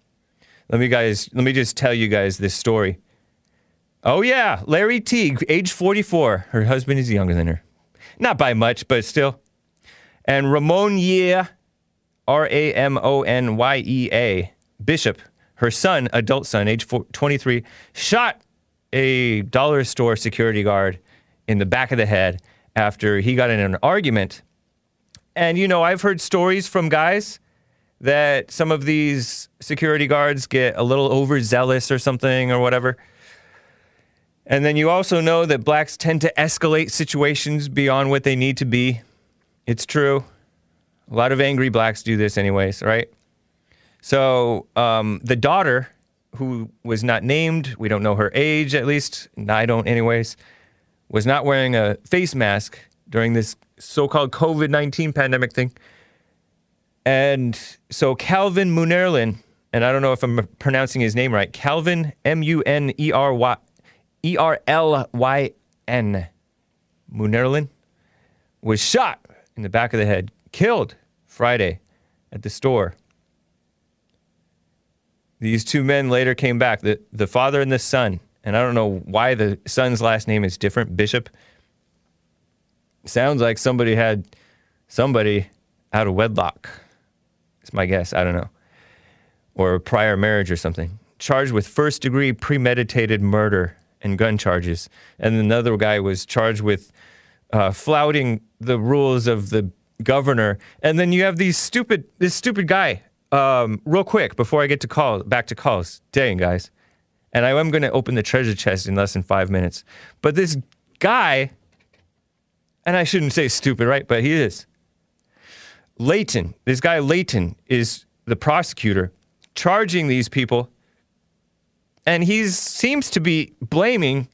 Let me guys. Let me just tell you guys this story. Oh yeah, Larry Teague, age 44. Her husband is younger than her. Not by much, but still. And Ramonyea, R A M O N Y E A, Bishop, her son, adult son, age four- 23, shot a dollar store security guard in the back of the head after he got in an argument. And, you know, I've heard stories from guys that some of these security guards get a little overzealous or something or whatever. And then you also know that blacks tend to escalate situations beyond what they need to be. It's true. A lot of angry blacks do this, anyways, right? So um, the daughter, who was not named, we don't know her age at least, I don't, anyways, was not wearing a face mask during this so called COVID 19 pandemic thing. And so Calvin Munerlyn, and I don't know if I'm pronouncing his name right, Calvin M U N E R Y E R L Y N, Munerlyn, was shot in the back of the head, killed Friday at the store. These two men later came back, the, the father and the son. And I don't know why the son's last name is different, Bishop. Sounds like somebody had somebody out of wedlock. It's my guess. I don't know. Or a prior marriage or something. Charged with first degree premeditated murder and gun charges. And another guy was charged with uh, flouting the rules of the governor. And then you have these stupid, this stupid guy. Um, real quick before I get to call back to calls, dang guys, and I am going to open the treasure chest in less than five minutes. But this guy, and I shouldn't say stupid, right? But he is. Leyton, this guy Leyton is the prosecutor charging these people, and he seems to be blaming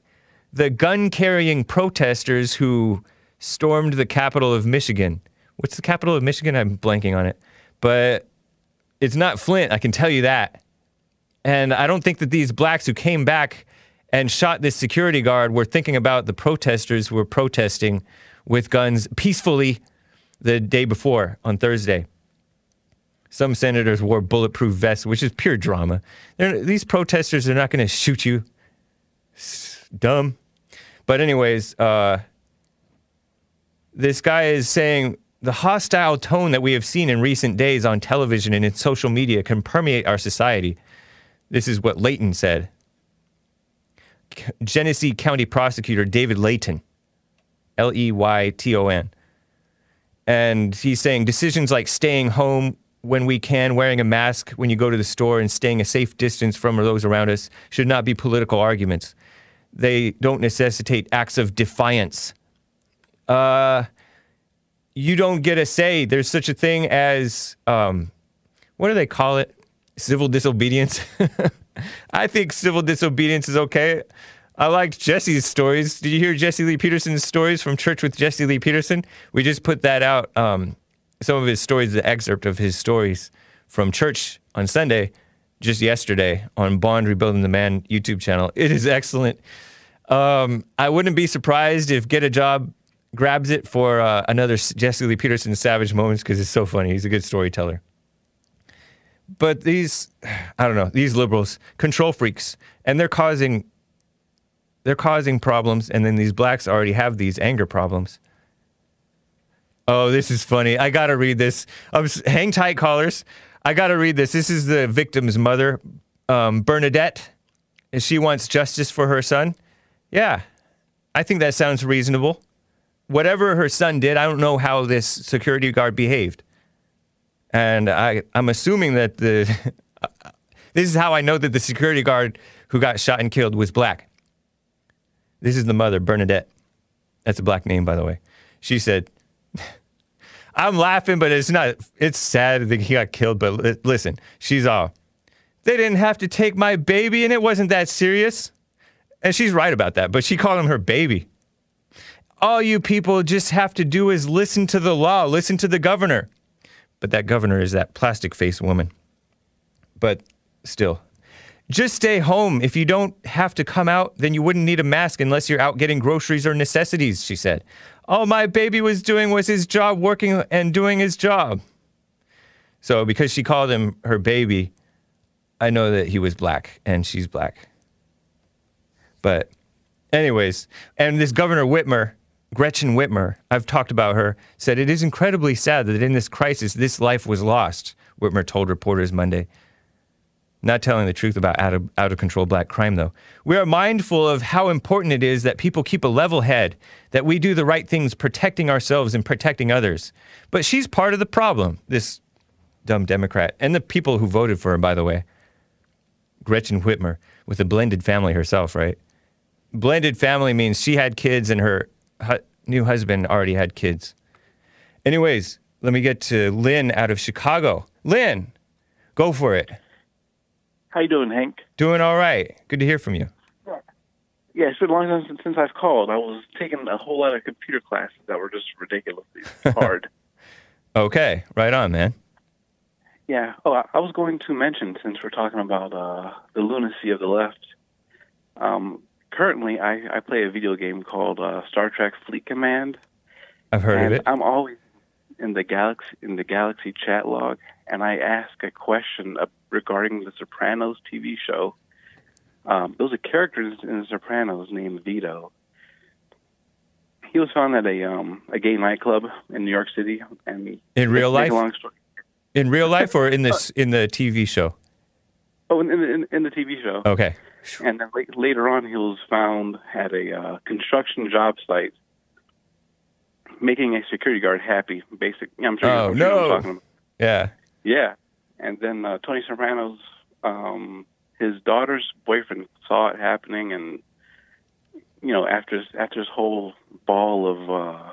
the gun carrying protesters who stormed the capital of Michigan. What's the capital of Michigan? I'm blanking on it. But it's not Flint, I can tell you that. And I don't think that these blacks who came back and shot this security guard were thinking about the protesters who were protesting with guns peacefully the day before on Thursday. Some senators wore bulletproof vests, which is pure drama. They're, these protesters are not going to shoot you. S- Dumb. But, anyways, uh, this guy is saying the hostile tone that we have seen in recent days on television and in social media can permeate our society. This is what Leyton said. Genesee County Prosecutor David Leyton, L E Y T O N. And he's saying decisions like staying home when we can, wearing a mask when you go to the store, and staying a safe distance from those around us should not be political arguments. They don't necessitate acts of defiance. Uh, you don't get a say. There's such a thing as um, what do they call it? Civil disobedience. I think civil disobedience is okay. I liked Jesse's stories. Did you hear Jesse Lee Peterson's stories from Church with Jesse Lee Peterson? We just put that out. Um, some of his stories, the excerpt of his stories from church on Sunday, just yesterday on Bond Rebuilding the Man YouTube channel. It is excellent. Um, I wouldn't be surprised if Get a Job grabs it for uh, another Jesse Lee Peterson Savage Moments because it's so funny. He's a good storyteller. But these, I don't know, these liberals, control freaks, and they're causing, they're causing problems, and then these blacks already have these anger problems. Oh, this is funny. I gotta read this. I'm hang tight, callers. I gotta read this. This is the victim's mother, um, Bernadette, and she wants justice for her son. Yeah, I think that sounds reasonable. Whatever her son did, I don't know how this security guard behaved. And I, I'm assuming that the. this is how I know that the security guard who got shot and killed was black. This is the mother, Bernadette. That's a black name, by the way. She said, I'm laughing, but it's not, it's sad that he got killed. But li- listen, she's all, they didn't have to take my baby and it wasn't that serious. And she's right about that, but she called him her baby. All you people just have to do is listen to the law, listen to the governor. But that governor is that plastic face woman. But still, just stay home. If you don't have to come out, then you wouldn't need a mask unless you're out getting groceries or necessities, she said. All my baby was doing was his job, working and doing his job. So, because she called him her baby, I know that he was black and she's black. But, anyways, and this Governor Whitmer, Gretchen Whitmer, I've talked about her, said it is incredibly sad that in this crisis, this life was lost, Whitmer told reporters Monday. Not telling the truth about out of, out of control black crime, though. We are mindful of how important it is that people keep a level head, that we do the right things, protecting ourselves and protecting others. But she's part of the problem, this dumb Democrat, and the people who voted for her, by the way. Gretchen Whitmer, with a blended family herself, right? Blended family means she had kids and her hu- new husband already had kids. Anyways, let me get to Lynn out of Chicago. Lynn, go for it. How you doing, Hank? Doing all right. Good to hear from you. Yeah, it's been a long time since, since I've called. I was taking a whole lot of computer classes that were just ridiculously hard. Okay, right on, man. Yeah. Oh, I, I was going to mention since we're talking about uh, the lunacy of the left. Um, currently, I, I play a video game called uh, Star Trek Fleet Command, I've heard of it. I'm always in the galaxy in the Galaxy chat log, and I ask a question uh, regarding the Sopranos TV show. Um, there was a character in The Sopranos named Vito. He was found at a um, a gay nightclub in New York City, and In real life? long story. In real life or in this in the TV show? Oh, in, in, in the TV show. Okay. And then la- later on, he was found at a uh, construction job site, making a security guard happy. Basic. I'm sure. Oh, you know no. talking about. Yeah. Yeah, and then uh, Tony Soprano's um, his daughter's boyfriend saw it happening, and you know after after this whole ball of uh,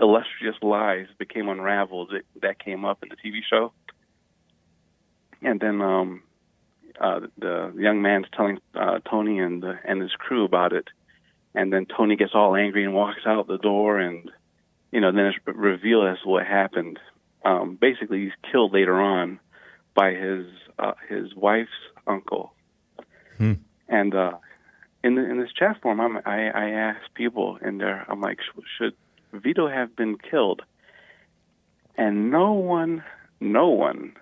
illustrious lies became unraveled, it, that came up in the TV show, and then um, uh, the, young man's telling uh, Tony and the, and his crew about it, and then Tony gets all angry and walks out the door, and you know then it's revealed as what happened um, basically he's killed later on by his uh, his wife's uncle. Hmm. And uh, in the, in this chat forum, I'm, I I ask people in there, I'm like, should Vito have been killed? And no one, no one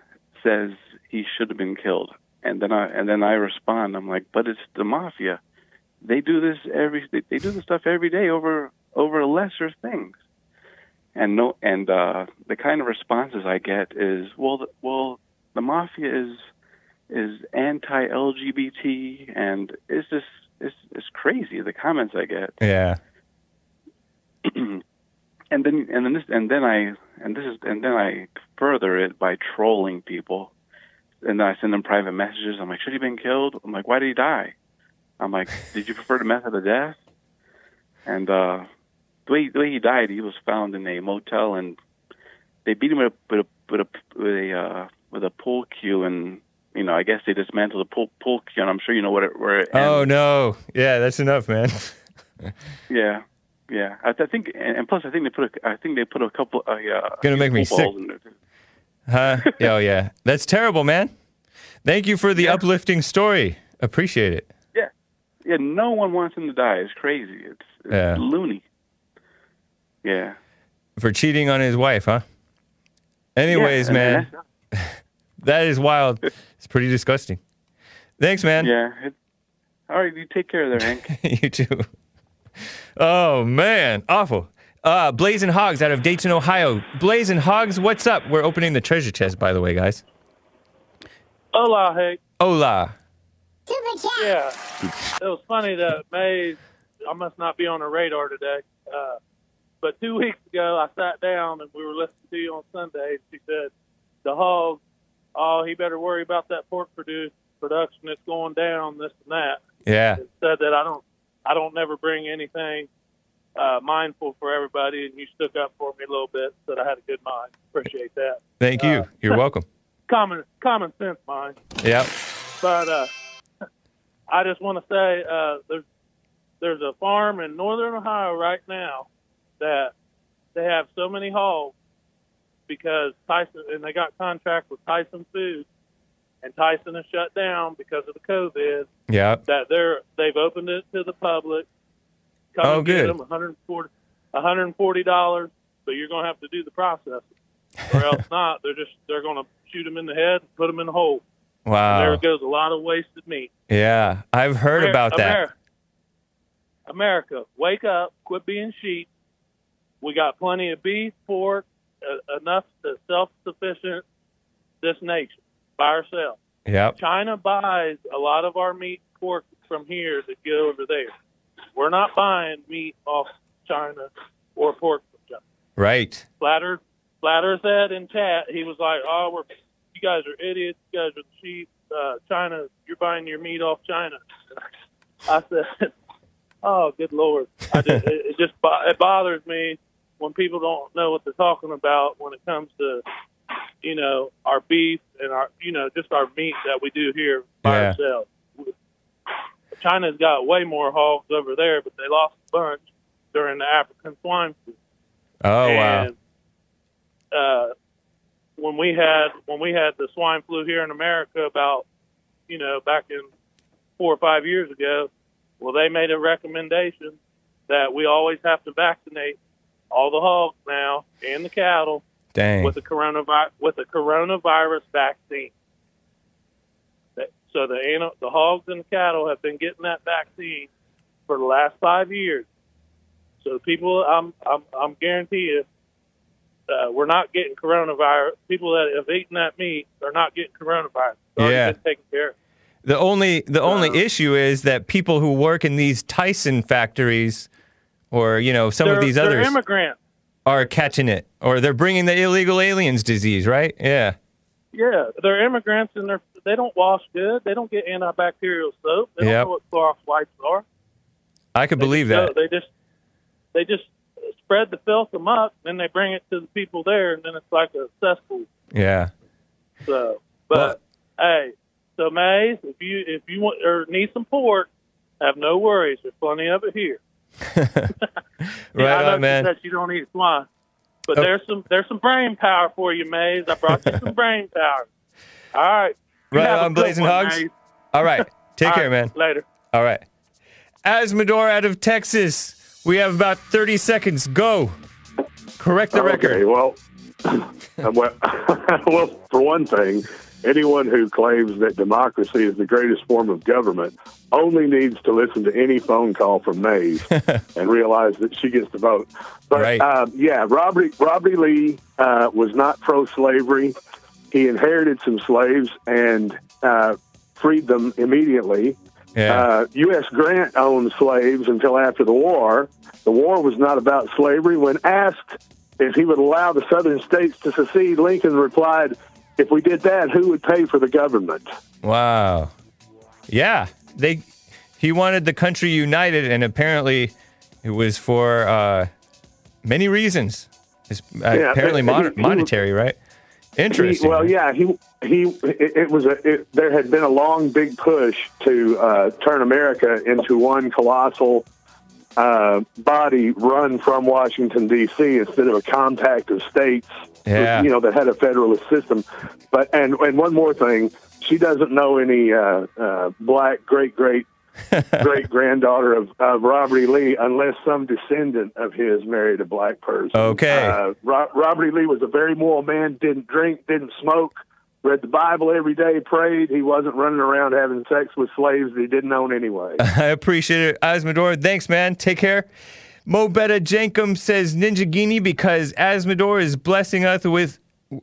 says he should have been killed. And then I and then I respond, I'm like, but it's the mafia. They do this every they, they do this stuff every day over over lesser things and no and uh the kind of responses i get is well the, well the mafia is is anti lgbt and it's just it's it's crazy the comments i get Yeah. and then and then this and then i and this is and then i further it by trolling people and then i send them private messages. I'm like should he been killed? I'm like why did he die? I'm like did you prefer the method of death? And uh the way the way he died, he was found in a motel, and they beat him with a with a with a with a, uh, with a pool cue, and you know I guess they dismantled the pool pool cue, and I'm sure you know what it where it Oh no. Yeah, that's enough, man. yeah. Yeah. I, I think and, and plus I think they put a I think they put a couple uh, yeah Gonna make me sick. Huh? Oh yeah. That's terrible, man. Thank you for the Yeah. uplifting story. Appreciate it. yeah yeah no one wants him to die it's crazy it's, it's Yeah. loony yeah For cheating on his wife, huh? Anyways, Yeah, man, that is wild. It's pretty disgusting. Thanks, man. Yeah. It, all right, you take care of there, Hank. you too. Oh man, awful. Uh, Blaze'n Hawgs out of Dayton, Ohio. Blaze'n Hawgs, what's up? We're opening the treasure chest, by the way, guys. Hola, Hank. Hola. Yeah, it was funny that Maze. I must not be on the radar today. Uh, but two weeks ago, I sat down and we were listening to you on Sunday. She said, "The hog, oh, he better worry about that pork produce production that's going down, this and that." Yeah. It said that I don't, I don't never bring anything uh, mindful for everybody, and you stuck up for me a little bit. Said I had a good mind. Appreciate that. Thank you. Uh, You're welcome. Common, common sense mind. Yep. But uh, I just want to say uh, there's there's a farm in northern Ohio right now that they have so many hogs because Tyson and they got contract with Tyson Foods, and Tyson is shut down because of the COVID. Yeah. That they're they've opened it to the public. Come Oh, and get good. them 140 140 dollars, but you're going to have to do the processing, or else not. They're just they're going to shoot them in the head, and put them in the hole. And there goes a lot of wasted meat. Yeah, I've heard Amer- about that. Amer- America, wake up, quit being sheep. We got plenty of beef, pork, uh, enough to self-sufficient this nation by ourselves. Yep. China buys a lot of our meat, pork from here to go over there. We're not buying meat off China or pork from China. Right. Flatter, Flatter said in chat, he was like, "Oh, we're you guys are idiots. You guys are cheap. Uh, China, you're buying your meat off China." I said, "Oh, good lord! I just, it, it just it bothers me when people don't know what they're talking about when it comes to you know our beef and our you know just our meat that we do here by Yeah. ourselves. China's got way more hogs over there, but they lost a bunch during the African swine flu. Oh wow. Uh, when we had when we had the swine flu here in America about you know back in four or five years ago, well they made a recommendation that we always have to vaccinate all the hogs now and the cattle Dang. with the coronavirus with the coronavirus vaccine. So the the hogs and the cattle have been getting that vaccine for the last five years. So people, I'm I'm I'm guarantee you, uh, we're not getting coronavirus. People that have eaten that meat are not getting coronavirus. It's Yeah. taken care of. The only the only Uh, issue is that people who work in these Tyson factories, or you know some of these others, immigrants. are catching it, or they're bringing the illegal aliens disease, right? Yeah. Yeah, they're immigrants and they're they don't wash good. They don't get antibacterial soap. They Yep. don't know what Clorox wipes are. I could They believe that. go- they just they just spread the filth amok, then they bring it to the people there, and then it's like a cesspool. Yeah. So, but hey, so Maze, if you if you want or need some pork, have no worries. There's plenty of it here. Right yeah, I know on, man. You said you don't eat swine, but Oh. there's some there's some brain power for you, Maze. I brought you some brain power. All right. You Right have on, Blazing one, Hogs. Maze. All right. Take All care, right, man. Later. All right. Azzmador out of Texas. We have about 30 seconds. Go. Correct the Okay, record. well, well, well, for one thing, anyone who claims that democracy is the greatest form of government only needs to listen to any phone call from Maze and realize that she gets to vote. But Right. uh, yeah, Robert Robert Lee uh, was not pro-slavery. He inherited some slaves and uh, freed them immediately. Yeah. Uh, U.S. Grant owned slaves until after the war. The war was not about slavery. When asked if he would allow the southern states to secede, Lincoln replied, If we did that, who would pay for the government? Wow. Yeah. They he wanted the country united and apparently it was for uh, many reasons. It's, uh, Yeah, apparently he- he- monetary, right? He, Interesting. well, yeah, he he. It, it was a. It, there had been a long, big push to uh, turn America into one colossal uh, body run from Washington D.C. instead of a compact of states. Yeah. You know that had a federalist system. But and and one more thing, she doesn't know any uh, uh, black great great great granddaughter of, of Robert E. Lee unless some descendant of his married a black person. Okay. Uh, Ro- Robert E. Lee was a very moral man, didn't drink, didn't smoke, read the Bible every day, prayed. He wasn't running around having sex with slaves that he didn't own anyway. I appreciate it, Azzmador. Thanks, man. Take care. Mo Betta Jankum says Ninja Guinea because Azzmador is blessing us with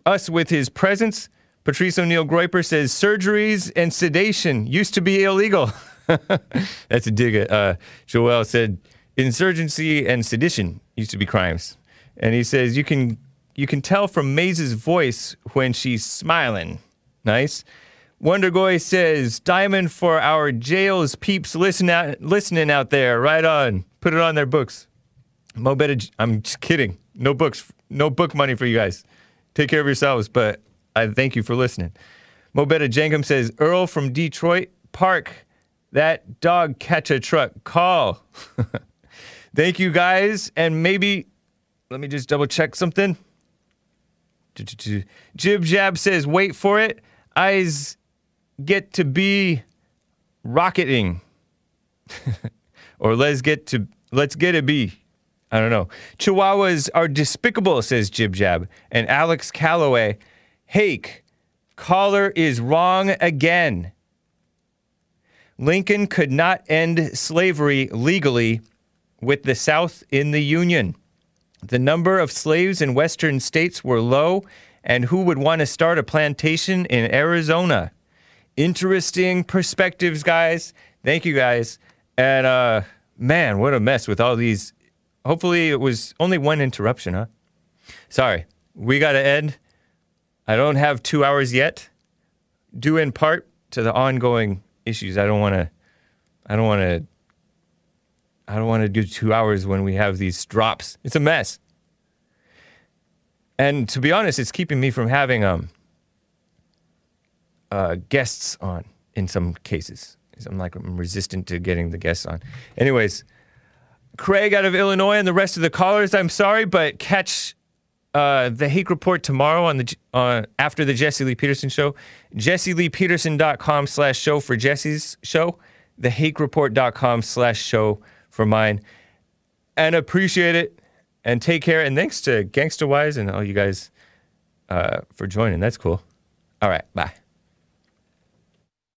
us with his presence. Patrice O'Neill Groiper says surgeries and sedation used to be illegal. That's a dig uh, Joel said insurgency and sedition used to be crimes. And he says you can you can tell from Maze's voice when she's smiling. Nice. Wonder Goy says diamond for our jails peeps listen out, listening out there. Right on. Put it on their books. Mo Betta, I'm just kidding. No books, no book money for you guys. Take care of yourselves, but I thank you for listening. Mo Betta Jankum says Earl from Detroit Park. That dog catch a truck. Call. thank you guys, and maybe let me just double check something. Jib Jab says, wait for it. Eyes get to be rocketing. or let's get to let's get a B. I don't know. Chihuahuas are despicable, says Jib Jab. And Alex Calloway, Hake, caller is wrong again. Lincoln could not end slavery legally with the South in the Union. The number of slaves in western states were low, and who would want to start a plantation in Arizona? Interesting perspectives, guys. Thank you, guys. And uh, man, what a mess with all these. Hopefully, it was only one interruption, huh? Sorry, we got to end. I don't have two hours yet, due in part to the ongoing issues. I don't want to. I don't want to I don't want to do two hours when we have these drops. It's a mess. And to be honest, it's keeping me from having um, uh, guests on in some cases. I'm like I'm resistant to getting the guests on. Anyways, Craig out of Illinois and the rest of the callers, I'm sorry, but catch uh, the Hake Report tomorrow on the uh, after the Jesse Lee Peterson show. JesseLeePeterson.com slash show for Jesse's show. TheHakeReport.com slash show for mine. And appreciate it. And take care. And thanks to Gangsta Wise and all you guys uh, for joining. That's cool. All right. Bye.